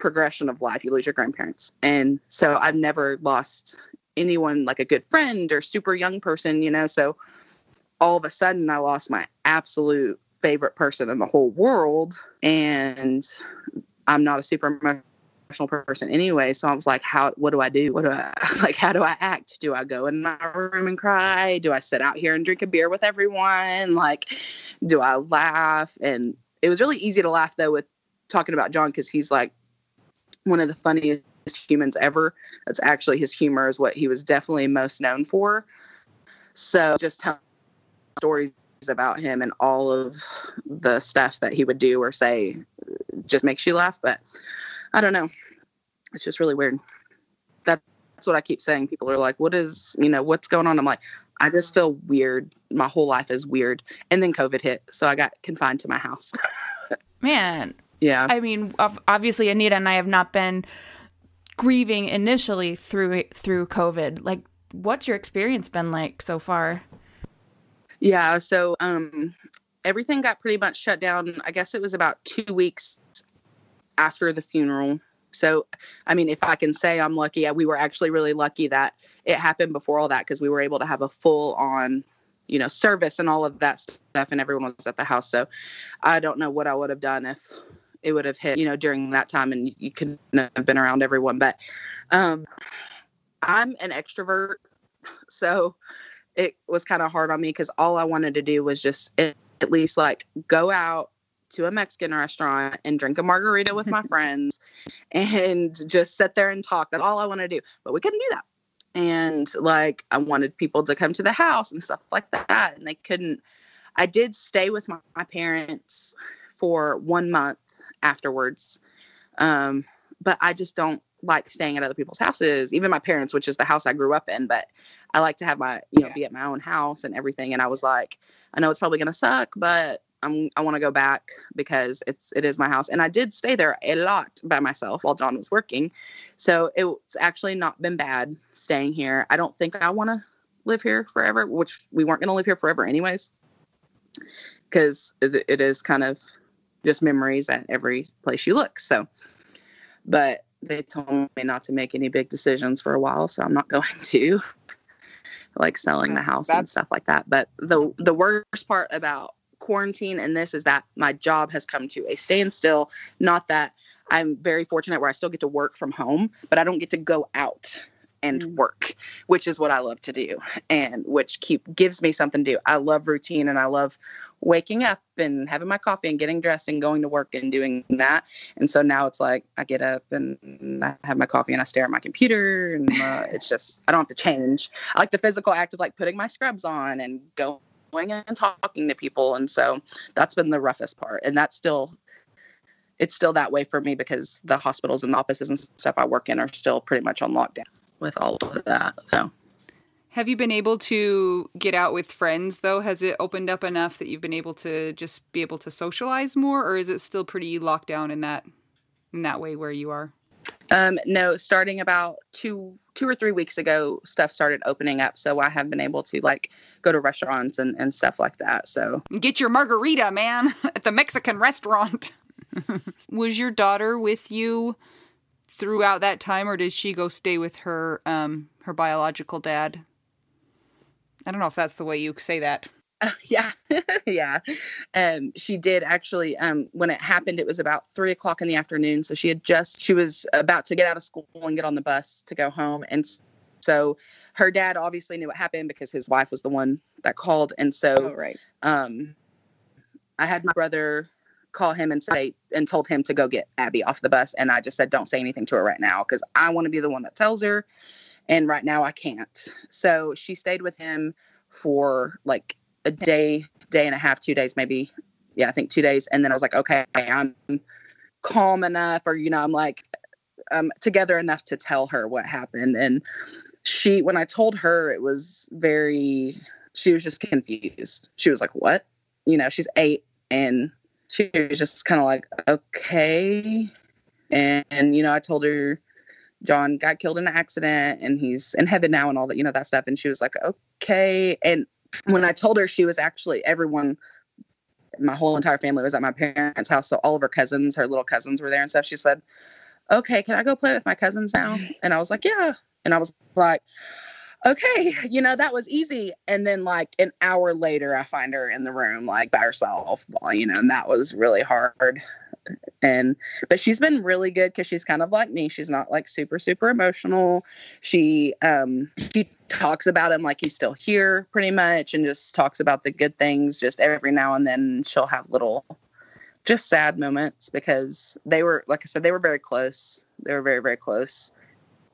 progression of life. You lose your grandparents. And so i've never lost anyone like a good friend or super young person you know? So all of a sudden i lost my absolute favorite person in the whole world and i'm not a super emotional person anyway so i was like how what do i do? What do i like how do i act? Do i go in my room and cry? Do i sit out here and drink a beer with everyone? Like do i laugh? And it was really easy to laugh though with talking about john because he's like one of the funniest humans ever that's actually his humor is what he was definitely most known for so just tell stories about him and all of the stuff that he would do or say just makes you laugh but i don't know it's just really weird that's that's what I keep saying. People are like, "What is you know what's going on?" I'm like, I just feel weird. My whole life is weird. And then COVID hit, so I got confined to my house. Man, yeah. I mean, obviously, Anita and I have not been grieving initially through through COVID. Like, what's your experience been like so far? Yeah, so um, everything got pretty much shut down. I guess it was about two weeks after the funeral. So, I mean, if I can say I'm lucky, we were actually really lucky that it happened before all that because we were able to have a full on, you know, service and all of that stuff, and everyone was at the house. So, I don't know what I would have done if it would have hit, you know, during that time and you couldn't have been around everyone. But um, I'm an extrovert. So, it was kind of hard on me because all I wanted to do was just at least like go out to a Mexican restaurant and drink a margarita with my friends and just sit there and talk. That's all I want to do. But we couldn't do that. And like I wanted people to come to the house and stuff like that. And they couldn't. I did stay with my, my parents for one month afterwards. Um, but I just don't like staying at other people's houses, even my parents, which is the house I grew up in. But I like to have my, you know, yeah. be at my own house and everything. And I was like, I know it's probably going to suck, but I'm, I want to go back because it's, it is my house. And I did stay there a lot by myself while John was working. So it's actually not been bad staying here. I don't think I want to live here forever, which we weren't going to live here forever anyways, because it, it is kind of just memories at every place you look. So, but they told me not to make any big decisions for a while, so I'm not going to like selling the house and stuff like that. But the the worst part about quarantine and this is that my job has come to a standstill. Not that I'm very fortunate where I still get to work from home, but I don't get to go out and mm. work, which is what I love to do and which keep gives me something to do. I love routine and I love waking up and having my coffee and getting dressed and going to work and doing that. And so now it's like I get up and I have my coffee and I stare at my computer and uh, it's just I don't have to change. I like the physical act of like putting my scrubs on and going and talking to people and so that's been the roughest part and that's still it's still that way for me because the hospitals and the offices and stuff I work in are still pretty much on lockdown with all of that. So have you been able to get out with friends though? Has it opened up enough that you've been able to just be able to socialize more or is it still pretty locked down in that in that way where you are? Um, no, starting about two two or three weeks ago, stuff started opening up. So I have been able to like go to restaurants and, and stuff like that. So get your margarita, man, at the Mexican restaurant. Was your daughter with you throughout that time, or did she go stay with her um, her biological dad? I don't know if that's the way you say that. Uh, yeah, yeah. Um, she did actually. Um, when it happened, it was about three o'clock in the afternoon. So she had just she was about to get out of school and get on the bus to go home, and so her dad obviously knew what happened because his wife was the one that called, and so oh, right. Um, I had my brother call him and say and told him to go get Abby off the bus. And I just said, don't say anything to her right now because I want to be the one that tells her. And right now I can't. So she stayed with him for like a day, day and a half, two days, maybe. Yeah, I think two days. And then I was like, okay, I'm calm enough, or, you know, I'm like, um, together enough to tell her what happened. And she, when I told her, it was very, she was just confused. She was like, what? You know, she's eight and she was just kind of like, okay. And, and, you know, I told her John got killed in an accident and he's in heaven now and all that, you know, that stuff. And she was like, okay. And when I told her she was actually everyone, my whole entire family was at my parents' house. So all of her cousins, her little cousins were there and stuff. She said, okay, can I go play with my cousins now? And I was like, yeah. And I was like, okay, you know, that was easy. And then like an hour later, I find her in the room, like by herself, you know, and that was really hard. And, but she's been really good because she's kind of like me. She's not like super, super emotional. She, um, she talks about him like he's still here pretty much and just talks about the good things just every now and then she'll have little just sad moments because they were like i said they were very close they were very very close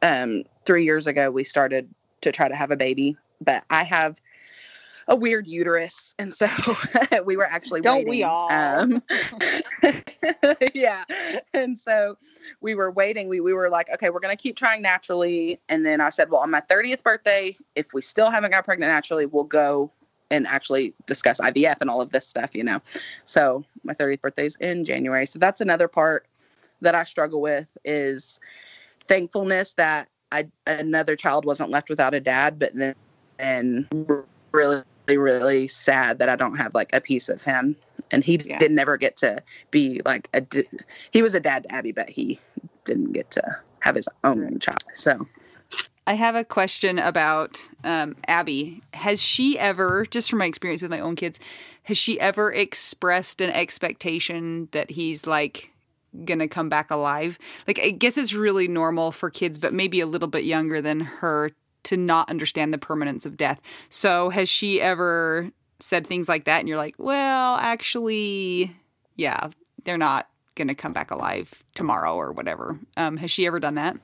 um three years ago we started to try to have a baby. But I have a weird uterus, and so we were actually Don't waiting. we all? Um, yeah, and so we were waiting. We we were like, okay, we're gonna keep trying naturally, and then I said, well, on my thirtieth birthday, if we still haven't got pregnant naturally, we'll go and actually discuss IVF and all of this stuff, you know. So my 30th birthday is in January. So that's another part that I struggle with is thankfulness that I another child wasn't left without a dad, but then and really really sad that I don't have like a piece of him. And he Yeah. did never get to be like a he was a dad to Abby, but he didn't get to have his own child. So I have a question about um, Abby. Has she ever, just from my experience with my own kids, has she ever expressed an expectation that he's like gonna come back alive? Like, I guess it's really normal for kids, but maybe a little bit younger than her to not understand the permanence of death. So, has she ever said things like that? And you're like, well, actually, yeah, they're not gonna come back alive tomorrow or whatever. Um, has she ever done that?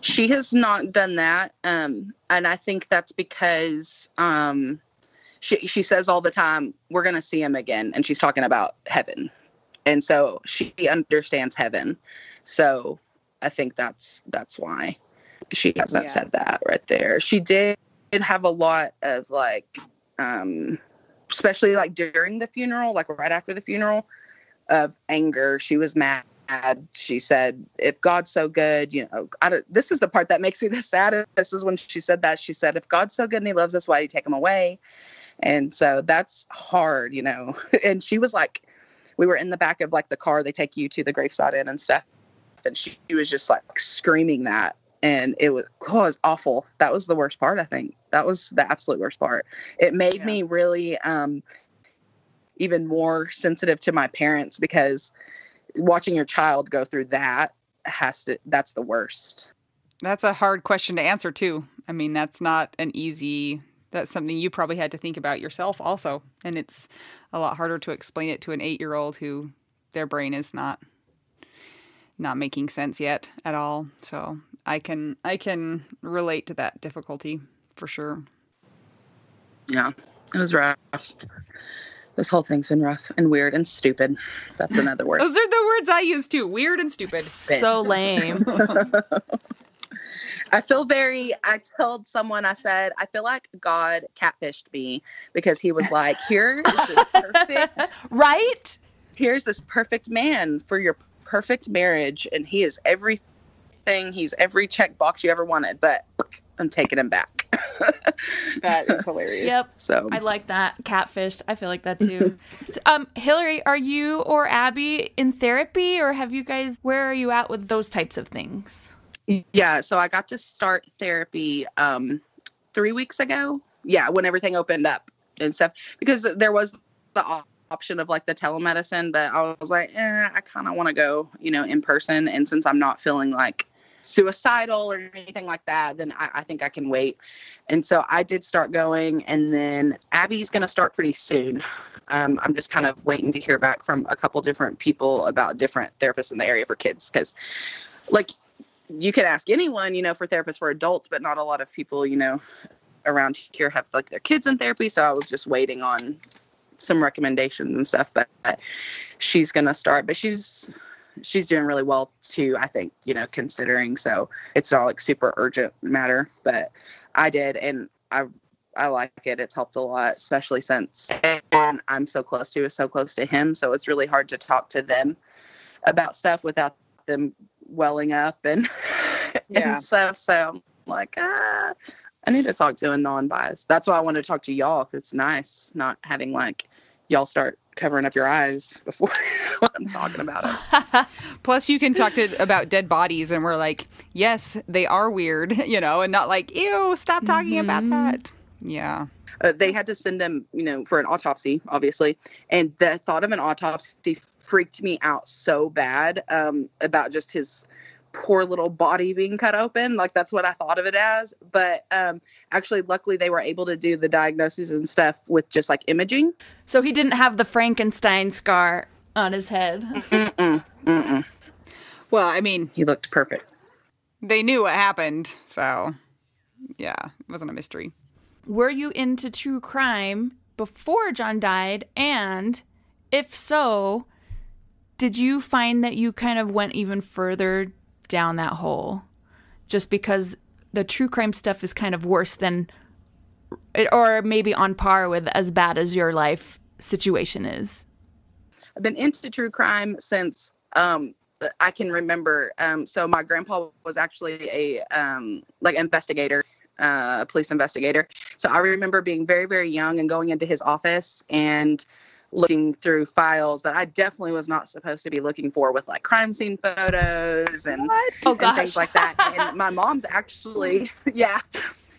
she has not done that um and i think that's because um she she says all the time we're going to see him again and she's talking about heaven and so she understands heaven. So i think that's that's why she hasn't Yeah. said that right there. She did have a lot of like um especially like during the funeral like right after the funeral of anger. She was mad. She said if god's so good you know I don't, this is the part that makes me the saddest this is when she said that. She said if god's so good and he loves us why do you take him away? And so that's hard you know. And she was like we were in the back of like the car they take you to the graveside in and stuff. And she, she was just like screaming that. And it was, oh, it was awful. That was the worst part i think. That was the absolute worst part. It made Yeah. me really um even more sensitive to my parents because watching your child go through that has to that's the worst. That's a hard question to answer too. I mean, that's not an easy that's something you probably had to think about yourself also. And it's a lot harder to explain it to an 8-year-old who their brain is not not making sense yet at all. So, I can I can relate to that difficulty for sure. yeah it was rough this whole thing's been rough and weird and stupid that's another word Those are the words I use too. Weird and stupid. So lame. i feel very i told someone i said i feel like god catfished me because he was like here is this perfect right? here's this perfect man for your perfect marriage and he is everything he's every check box you ever wanted but i'm taking him back That is hilarious. Yep. so I like that. Catfished. I feel like that too. um, Hillary, are you or Abby in therapy or have you guys where are you at with those types of things? Yeah so i got to start therapy um three weeks ago. Yeah when everything opened up and stuff because there was the option of like the telemedicine but i was like eh, i kind of want to go you know in person. And since i'm not feeling like suicidal or anything like that then I, I think i can wait. And so i did start going and then abby's going to start pretty soon. Um, i'm just kind of waiting to hear back from a couple different people about different therapists in the area for kids because like you could ask anyone, you know, for therapists for adults, but not a lot of people, you know, around here have like their kids in therapy. So I was just waiting on some recommendations and stuff. But she's gonna start, but she's she's doing really well too. I think you know, considering so it's not like super urgent matter, but I did, and I I like it. It's helped a lot, especially since and I'm so close to so close to him. So it's really hard to talk to them about stuff without them welling up and Yeah. and stuff. So I'm like, ah, I need to talk to a non-biased. That's why I want to talk to y'all. 'cause It's nice not having like y'all start covering up your eyes before I'm talking about it. Plus, you can talk to about dead bodies, and we're like, yes, they are weird, you know, and not like, ew, stop talking about that. Yeah. Uh, they had to send him, you know, for an autopsy, obviously. And the thought of an autopsy freaked me out so bad um, about just his poor little body being cut open. Like that's what I thought of it as. But um, actually, luckily, they were able to do the diagnoses and stuff with just like imaging. So he didn't have the Frankenstein scar on his head. Mm-mm, mm-mm. Well, I mean, He looked perfect. they knew what happened, so yeah, it wasn't a mystery. Were you into true crime before John died? And if so, did you find that you kind of went even further down that hole just because the true crime stuff is kind of worse than or maybe on par with as bad as your life situation is I've been into true crime since um, I can remember. Um, so my grandpa was actually a um, like investigator, uh, police investigator. So I remember being very very young and going into his office and looking through files that I definitely was not supposed to be looking for with like crime scene photos and, Oh, and things like that. And my mom's actually, yeah,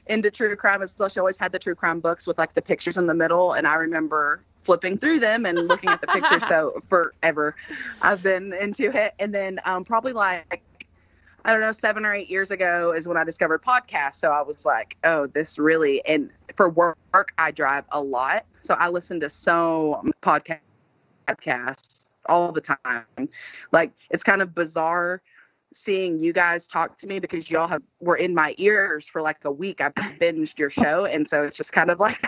into true crime as well. She always had the true crime books with like the pictures in the middle. And I remember flipping through them and looking at the pictures. so forever I've been into it. And then um, probably like, I don't know, seven or eight years ago is when I discovered podcasts. So I was like, oh, this really, and for work, I drive a lot. So I listen to so podcast podcasts all the time. Like it's kind of bizarre seeing you guys talk to me because y'all have were in my ears for like a week. I've binged your show, and so it's just kind of like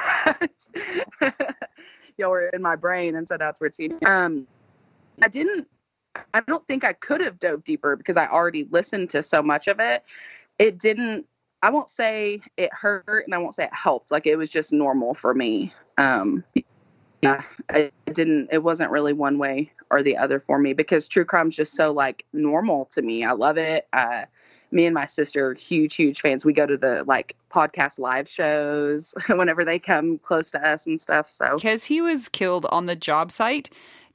y'all were in my brain, and so that's it's seen. Um, I didn't. I don't think I could have dove deeper because I already listened to so much of it. It didn't. I won't say it hurt, and I won't say it helped. Like it was just normal for me. Um, yeah, it didn't. It wasn't really one way or the other for me because true crime's just so like normal to me. I love it. Uh, me and my sister are huge, huge fans. We go to the like podcast live shows whenever they come close to us and stuff. So Because he was killed on the job site,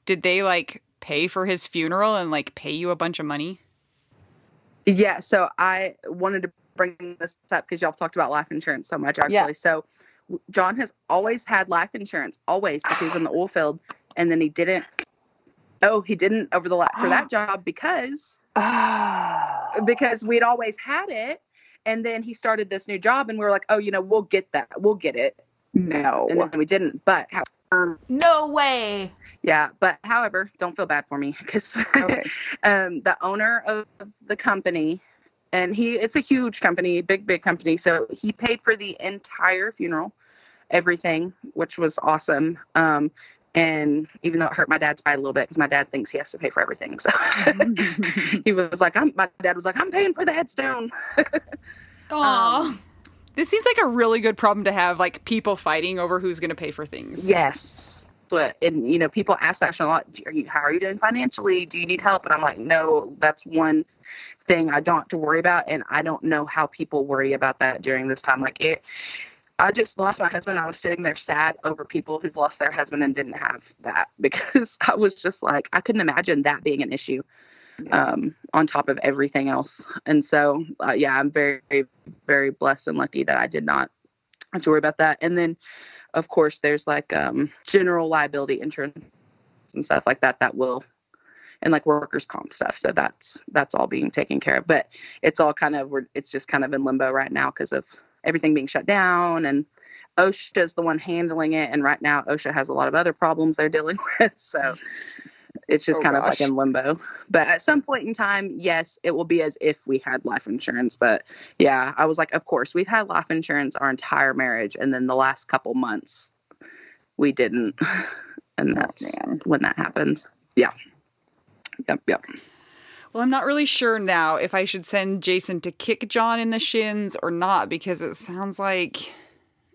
did they like pay for his funeral and like pay you a bunch of money? Yeah, so I wanted to bring this up because y'all have talked about life insurance so much, actually. Yeah. So John has always had life insurance, always, because he was in the oil field, and then he didn't. Oh, he didn't over the for that job because because we'd always had it, and then he started this new job, and we were like, oh, you know, we'll get that, we'll get it, no. and then we didn't. But how- um, no way yeah, but however, don't feel bad for me because Okay. um, the owner of the company and he it's a huge company big big company so he paid for the entire funeral everything which was awesome um, and even though it hurt my dad's pride a little bit because my dad thinks he has to pay for everything so he was like i'm my dad was like i'm paying for the headstone Aw. Um, This seems like a really good problem to have, like people fighting over who's going to pay for things. yes. But and you know people ask that a lot. Are you how are you doing financially? Do you need help? And i'm like no that's one thing i don't have to worry about. And i don't know how people worry about that during this time. Like it i just lost my husband. I was sitting there sad over people who've lost their husband and didn't have that because i was just like i couldn't imagine that being an issue um, on top of everything else. And so uh, yeah i'm very very blessed and lucky that i did not have to worry about that. And then of course there's like um general liability insurance and stuff like that that will and like workers comp stuff. So that's that's all being taken care of. But it's all kind of we're it's just kind of in limbo right now because of everything being shut down. And OSHA is the one handling it. And right now osha has a lot of other problems they're dealing with. So it's just Oh, kind of like in limbo. But at some point in time yes it will be as if we had life insurance. But yeah i was like of course we've had life insurance our entire marriage and then the last couple months we didn't. And oh, that's man. when that happens. Yeah. Yep yep. Well, I'm not really sure now if I should send Jason to kick John in the shins or not because it sounds like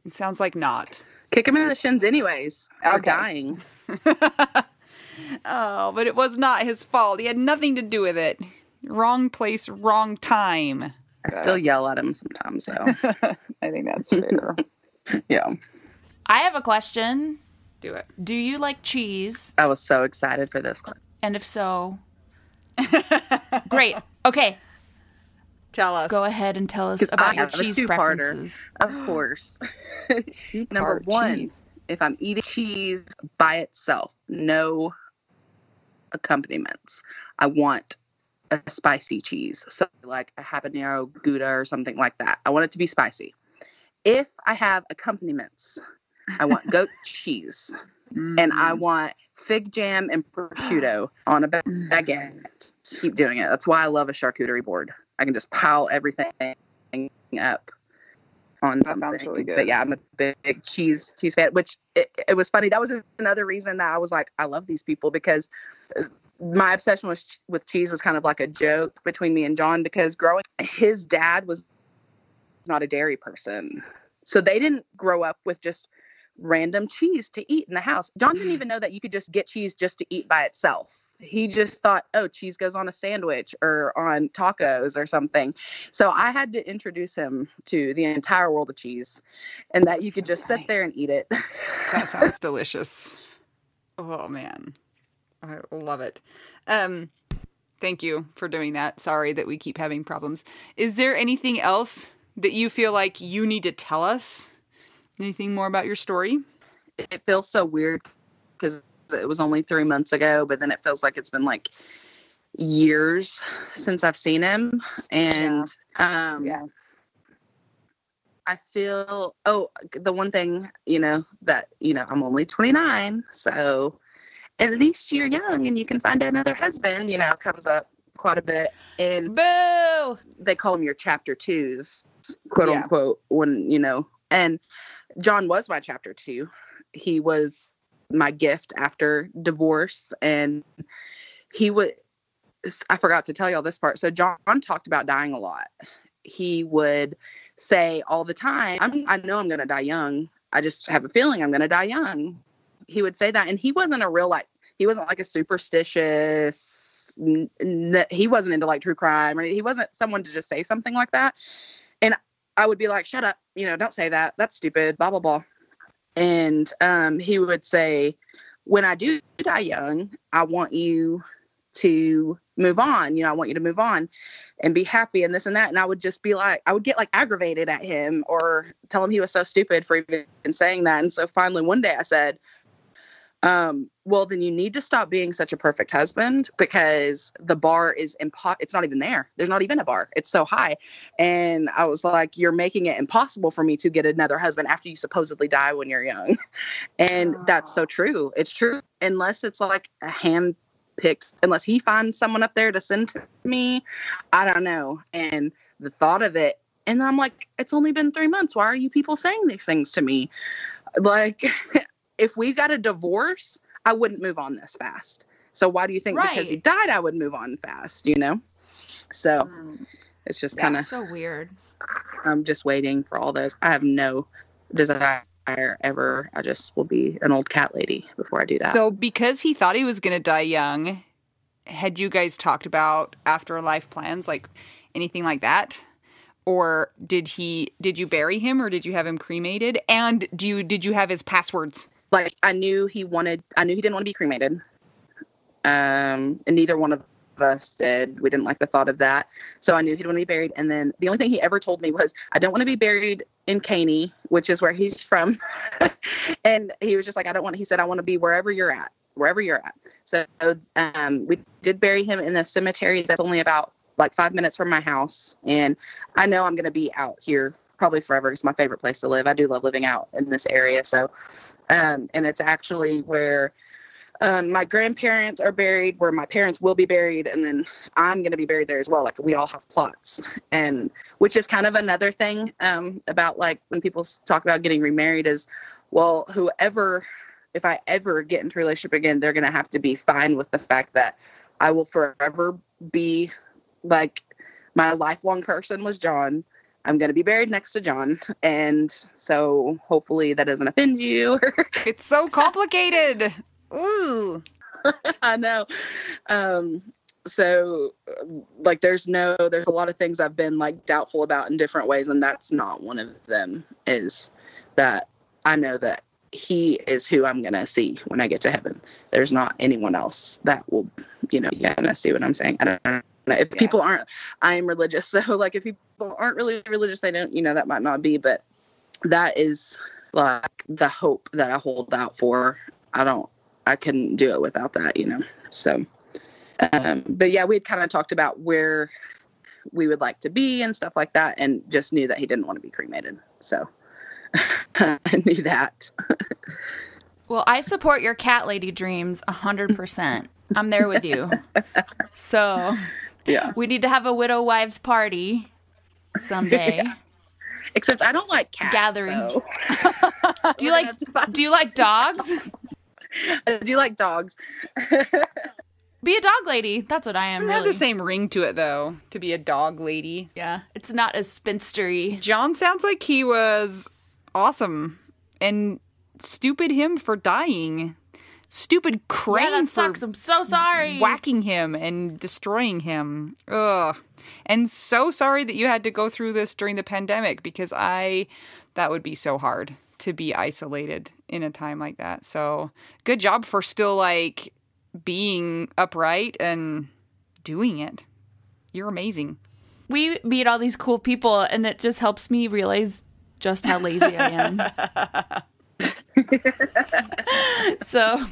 it sounds like not. kick him in the shins anyways. For Okay. dying Oh, but it was not his fault. He had nothing to do with it. Wrong place, wrong time. i still yell at him sometimes so I think that's fair. yeah I have a question. Do it. Do you like cheese? i was so excited for this clip And if so, great. Okay, Tell us. go ahead and tell us about your have a cheese two-parter. preferences. of course number one cheese. if i'm eating cheese by itself no accompaniments. I want a spicy cheese so like a habanero gouda or something like that. I want it to be spicy. If i have accompaniments i want goat cheese and i mm-hmm. want fig jam and prosciutto on a ba- baguette keep doing it. That's why i love a charcuterie board. I can just pile everything up on something. really But yeah, I'm a big cheese cheese fan. Which it, it was funny. That was another reason that I was like, I love these people because uh, my obsession with with cheese was kind of like a joke between me and John because growing his dad was not a dairy person, so they didn't grow up with just random cheese to eat in the house. John didn't even know that you could just get cheese just to eat by itself. He just thought, oh, cheese goes on a sandwich or on tacos or something. So I had to introduce him to the entire world of cheese and that you could just sit there and eat it. That sounds delicious. Oh man. I love it. Um thank you for doing that. Sorry that we keep having problems. Is there anything else that you feel like you need to tell us? Anything more about your story? it feels so weird because it was only three months ago, but then it feels like it's been like years since I've seen him. And um Yeah. I feel oh the one thing, you know, that, you know, I'm only 29, so at least you're young and you can find another husband, you know, comes up quite a bit. And Boo! they call them your chapter twos, quote Yeah. unquote, when you know. And John was my chapter two. He was my gift after divorce, and he would. I forgot to tell y'all this part. So John talked about dying a lot. He would say all the time, "I'm. I know I'm going to die young. I just have a feeling I'm going to die young." He would say that, and he wasn't a real like. He wasn't like a superstitious n- n- he wasn't into like true crime or he wasn't someone to just say something like that and i would be like shut up you know don't say that that's stupid blah blah blah and um he would say when i do die young i want you to move on. You know i want you to move on and be happy and this and that. And i would just be like i would get like aggravated at him or tell him he was so stupid for even saying that. And so finally one day i said um, well, then you need to stop being such a perfect husband because the bar is impo- it's not even there. There's not even a bar. It's so high. And I was like, you're making it impossible for me to get another husband after you supposedly die when you're young. And that's so true. It's true. Unless it's like a hand picked, unless he finds someone up there to send to me, I don't know. And the thought of it, and I'm like, it's only been three months. Why are you people saying these things to me? Like, if we got a divorce, I wouldn't move on this fast. So why do you think because he died, I would move on fast? You know. So Mm. it's just Yeah. kind of So weird. I'm just waiting for all those. I have no desire ever. I just will be an old cat lady before I do that. So Because he thought he was going to die young, had you guys talked about afterlife plans like anything like that? Or did he did you bury him or did you have him cremated? And do you did you have his passwords? Like I knew he wanted. I knew he didn't want to be cremated. Um, and neither one of us did. We didn't like the thought of that. So I knew he didn't want to be buried. And then the only thing he ever told me was, "I don't want to be buried in Caney, which is where he's from." and he was just like, "I don't want." He said, "I want to be wherever you're at, wherever you're at." So um, we did bury him in the cemetery that's only about like five minutes from my house. And I know I'm going to be out here probably forever. It's my favorite place to live. I do love living out in this area. So um, and it's actually where um, my grandparents are buried, where my parents will be buried, and then I'm going to be buried there as well. Like we all have plots, and which is kind of another thing um, about like when people talk about getting remarried is, well, whoever, if I ever get into relationship again, they're going to have to be fine with the fact that I will forever be like my lifelong person was John. I'm going to be buried next to John. And so hopefully that doesn't offend you. It's so complicated. Ooh. I know. Um, so like there's no there's a lot of things I've been like doubtful about in different ways and that's not one of them is that I know that he is who I'm gonna see when I get to heaven. There's not anyone else that will, you know, yeah, and I see what I'm saying. I don't If people aren't I'm religious, so like if people aren't really religious, they don't, you know, that might not be, but that is like the hope that I hold out for. I don't I couldn't do it without that, you know. So, um, but yeah, we had kind of talked about where we would like to be and stuff like that, and just knew that he didn't want to be cremated. So, I knew that. Well, I support your cat lady dreams 100%. I'm there with you. So Yeah. we need to have a widow wives party someday. Except I don't like cats. Gathering. so- Do you like gonna have to find- do you like dogs? I do like dogs. Be a dog lady. That's what I am. Doesn't have the same ring to it though, to be a dog lady. Yeah, it's not as spinstery. John sounds like he was awesome and stupid him for dying. Stupid Crane Yeah, that for sucks. I'm so sorry. whacking him and destroying him. Ugh. And so sorry that you had to go through this during the pandemic because I that would be so hard to be isolated in a time like that. So, good job for still like being upright and doing it. You're amazing. We meet all these cool people, and it just helps me realize just how lazy I am. so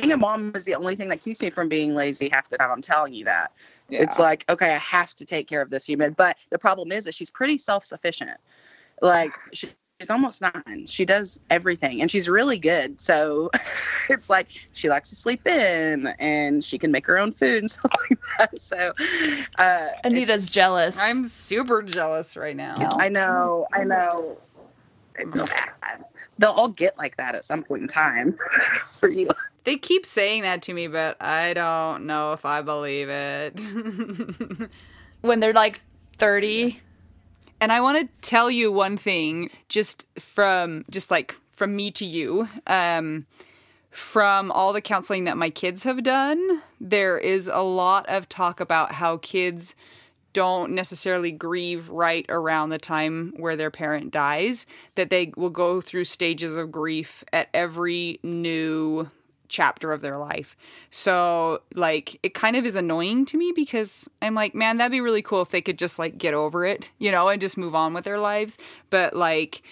Being a mom is the only thing that keeps me from being lazy half the time. I'm telling you that. It's like, okay, I have to take care of this human. But the problem is that she's pretty self sufficient. Like, she, she's almost nine. She does everything and she's really good. So it's like she likes to sleep in and she can make her own food and stuff like that. So, uh, Anita's jealous. I'm super jealous right now. I know, I know. I bad. They'll all get like that at some point in time for you. They keep saying that to me, but I don't know if I believe it. when they're like 30. and I want to tell you one thing just from just like from me to you. Um from all the counseling that my kids have done, there is a lot of talk about how kids don't necessarily grieve right around the time where their parent dies, that they will go through stages of grief at every new chapter of their life. So, like, it kind of is annoying to me because I'm like, man, that'd be really cool if they could just like get over it, you know, and just move on with their lives. But, like,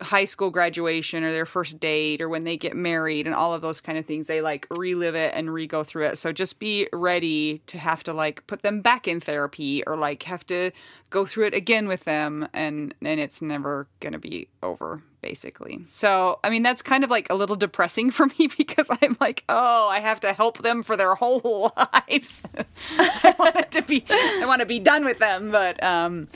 high school graduation or their first date or when they get married and all of those kind of things they like relive it and re-go through it so just be ready to have to like put them back in therapy or like have to go through it again with them and and it's never gonna be over basically so i mean that's kind of like a little depressing for me because i'm like oh i have to help them for their whole lives i want it to be i want to be done with them but um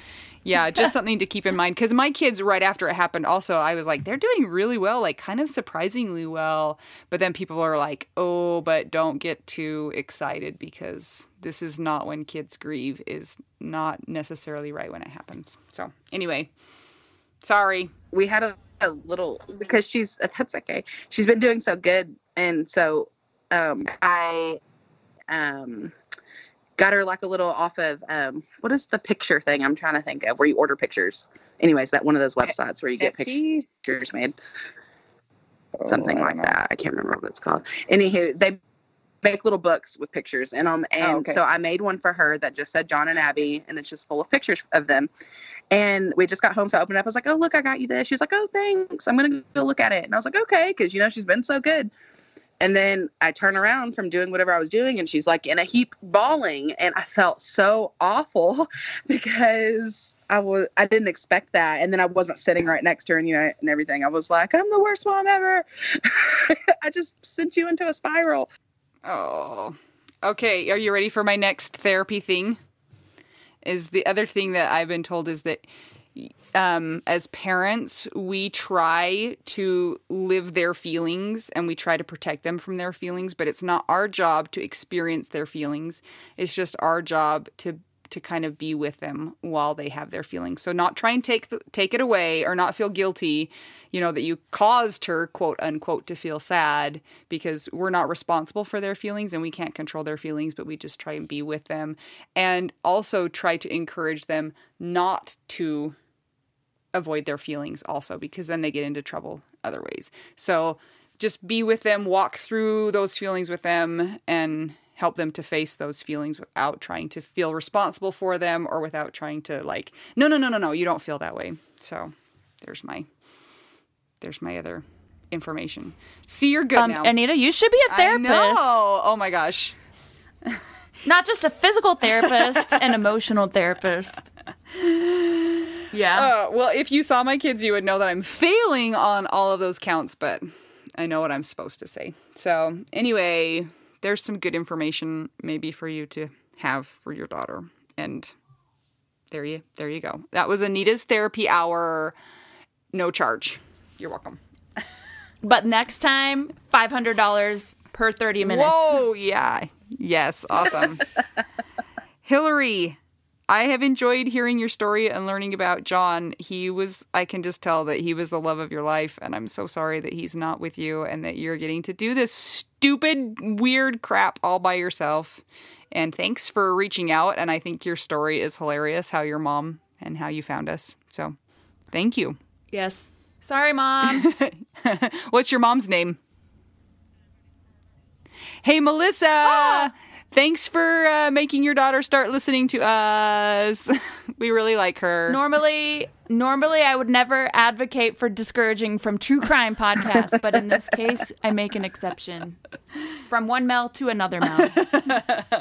yeah, just something to keep in mind. Because my kids, right after it happened, also, I was like, they're doing really well, like kind of surprisingly well. But then people are like, oh, but don't get too excited because this is not when kids grieve, is not necessarily right when it happens. So, anyway, sorry. we had a, a little because she's that's okay. She's been doing so good, and so um, I um, got her like a little off of um, what is the picture thing I'm trying to think of where you order pictures. Anyways, that one of those websites where you get pictures made, Oh, something like know. that. I can't remember what it's called. Anywho, they make little books with pictures in them, and Oh, okay. so I made one for her that just said John and Abby, and it's just full of pictures of them. And we just got home, so I opened it up. I was like, "Oh, look, I got you this." She's like, "Oh, thanks. I'm gonna go look at it." And I was like, "Okay," because you know she's been so good. And then I turn around from doing whatever I was doing, and she's like in a heap bawling, and I felt so awful because I was I didn't expect that, and then I wasn't sitting right next to her, and you know, and everything. I was like, "I'm the worst mom ever." I just sent you into a spiral. Oh. Okay, are you ready for my next therapy thing? Is the other thing that I've been told is that um, as parents, we try to live their feelings and we try to protect them from their feelings, but it's not our job to experience their feelings. It's just our job to to kind of be with them while they have their feelings. So not try and take the, take it away or not feel guilty, you know, that you caused her quote unquote to feel sad because we're not responsible for their feelings and we can't control their feelings, but we just try and be with them and also try to encourage them not to avoid their feelings also because then they get into trouble other ways. So just be with them, walk through those feelings with them and help them to face those feelings without trying to feel responsible for them or without trying to like no no no no no you don't feel that way. So there's my there's my other information. See you're good Um, now. Anita, you should be a therapist. Oh my gosh. Not just a physical therapist, an emotional therapist. Yeah. Uh, well, if you saw my kids, you would know that I'm failing on all of those counts, but I know what I'm supposed to say. So, anyway, there's some good information maybe for you to have for your daughter. And there you there you go. That was Anita's therapy hour, no charge. You're welcome. But next time, five hundred dollars per thirty minutes. Whoa, yeah. Yes, awesome. Hillary, I have enjoyed hearing your story and learning about John. He was, I can just tell that he was the love of your life, and I'm so sorry that he's not with you and that you're getting to do this stupid, weird crap all by yourself. And thanks for reaching out. And I think your story is hilarious how your mom and how you found us. So thank you. Yes. Sorry, mom. What's your mom's name? Hey, Melissa. Ah! Thanks for uh, making your daughter start listening to us. we really like her. normally, normally I would never advocate for discouraging from true crime podcasts, but in this case, I make an exception. From one Mel to another Mel.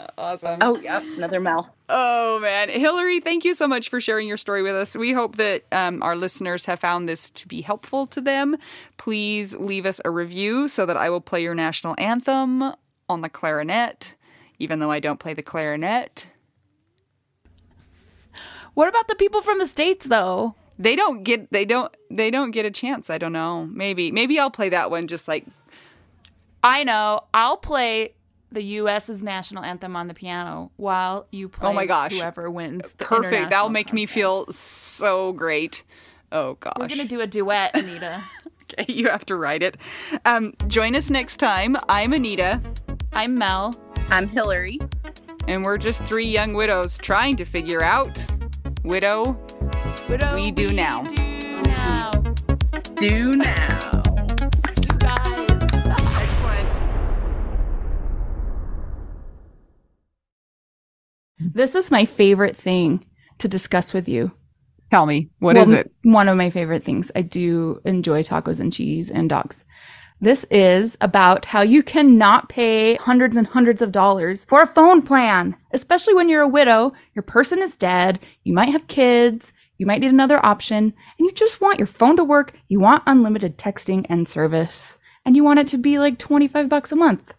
awesome. Oh, yep, another Mel. Oh man, Hillary, thank you so much for sharing your story with us. We hope that um, our listeners have found this to be helpful to them. Please leave us a review so that I will play your national anthem on the clarinet, even though I don't play the clarinet. What about the people from the states, though? They don't get they don't they don't get a chance. I don't know. Maybe maybe I'll play that one just like I know. I'll play the U.S.'s national anthem on the piano while you play. Oh my gosh. Whoever wins. The perfect. That'll make me feel so great. Oh gosh. We're gonna do a duet, Anita. Okay, you have to write it. Um, join us next time. I'm Anita, I'm Mel. I'm Hillary. and we're just three young widows trying to figure out widow. Widow We do now. Do now. Do now. You guys. Excellent. This is my favorite thing to discuss with you. Tell me, what Well, is it? One of my favorite things. I do enjoy tacos and cheese and dogs. This is about how you cannot pay hundreds and hundreds of dollars for a phone plan, especially when you're a widow, your person is dead, you might have kids, you might need another option, and you just want your phone to work, you want unlimited texting and service, and you want it to be like 25 bucks a month.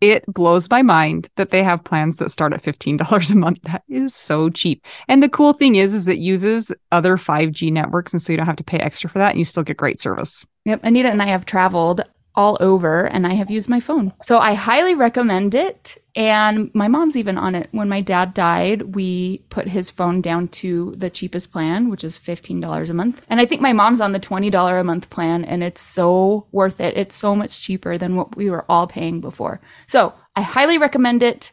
It blows my mind that they have plans that start at $15 a month. That is so cheap. And the cool thing is, is it uses other 5G networks. And so you don't have to pay extra for that and you still get great service. Yep, Anita and I have traveled all over and I have used my phone. So I highly recommend it. And my mom's even on it. When my dad died, we put his phone down to the cheapest plan, which is $15 a month. And I think my mom's on the $20 a month plan and it's so worth it. It's so much cheaper than what we were all paying before. So I highly recommend it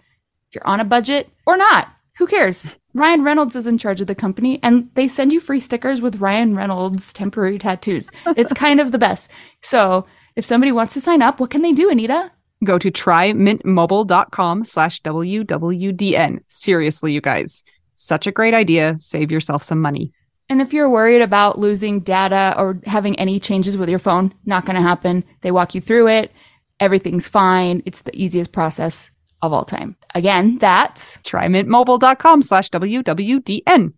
if you're on a budget or not. Who cares? Ryan Reynolds is in charge of the company and they send you free stickers with Ryan Reynolds temporary tattoos. It's kind of the best. So if somebody wants to sign up, what can they do, Anita? Go to trymintmobile.com slash WWDN. Seriously, you guys, such a great idea. Save yourself some money. And if you're worried about losing data or having any changes with your phone, not going to happen. They walk you through it. Everything's fine. It's the easiest process of all time. Again, that's Trymintmobile.com slash WWDN.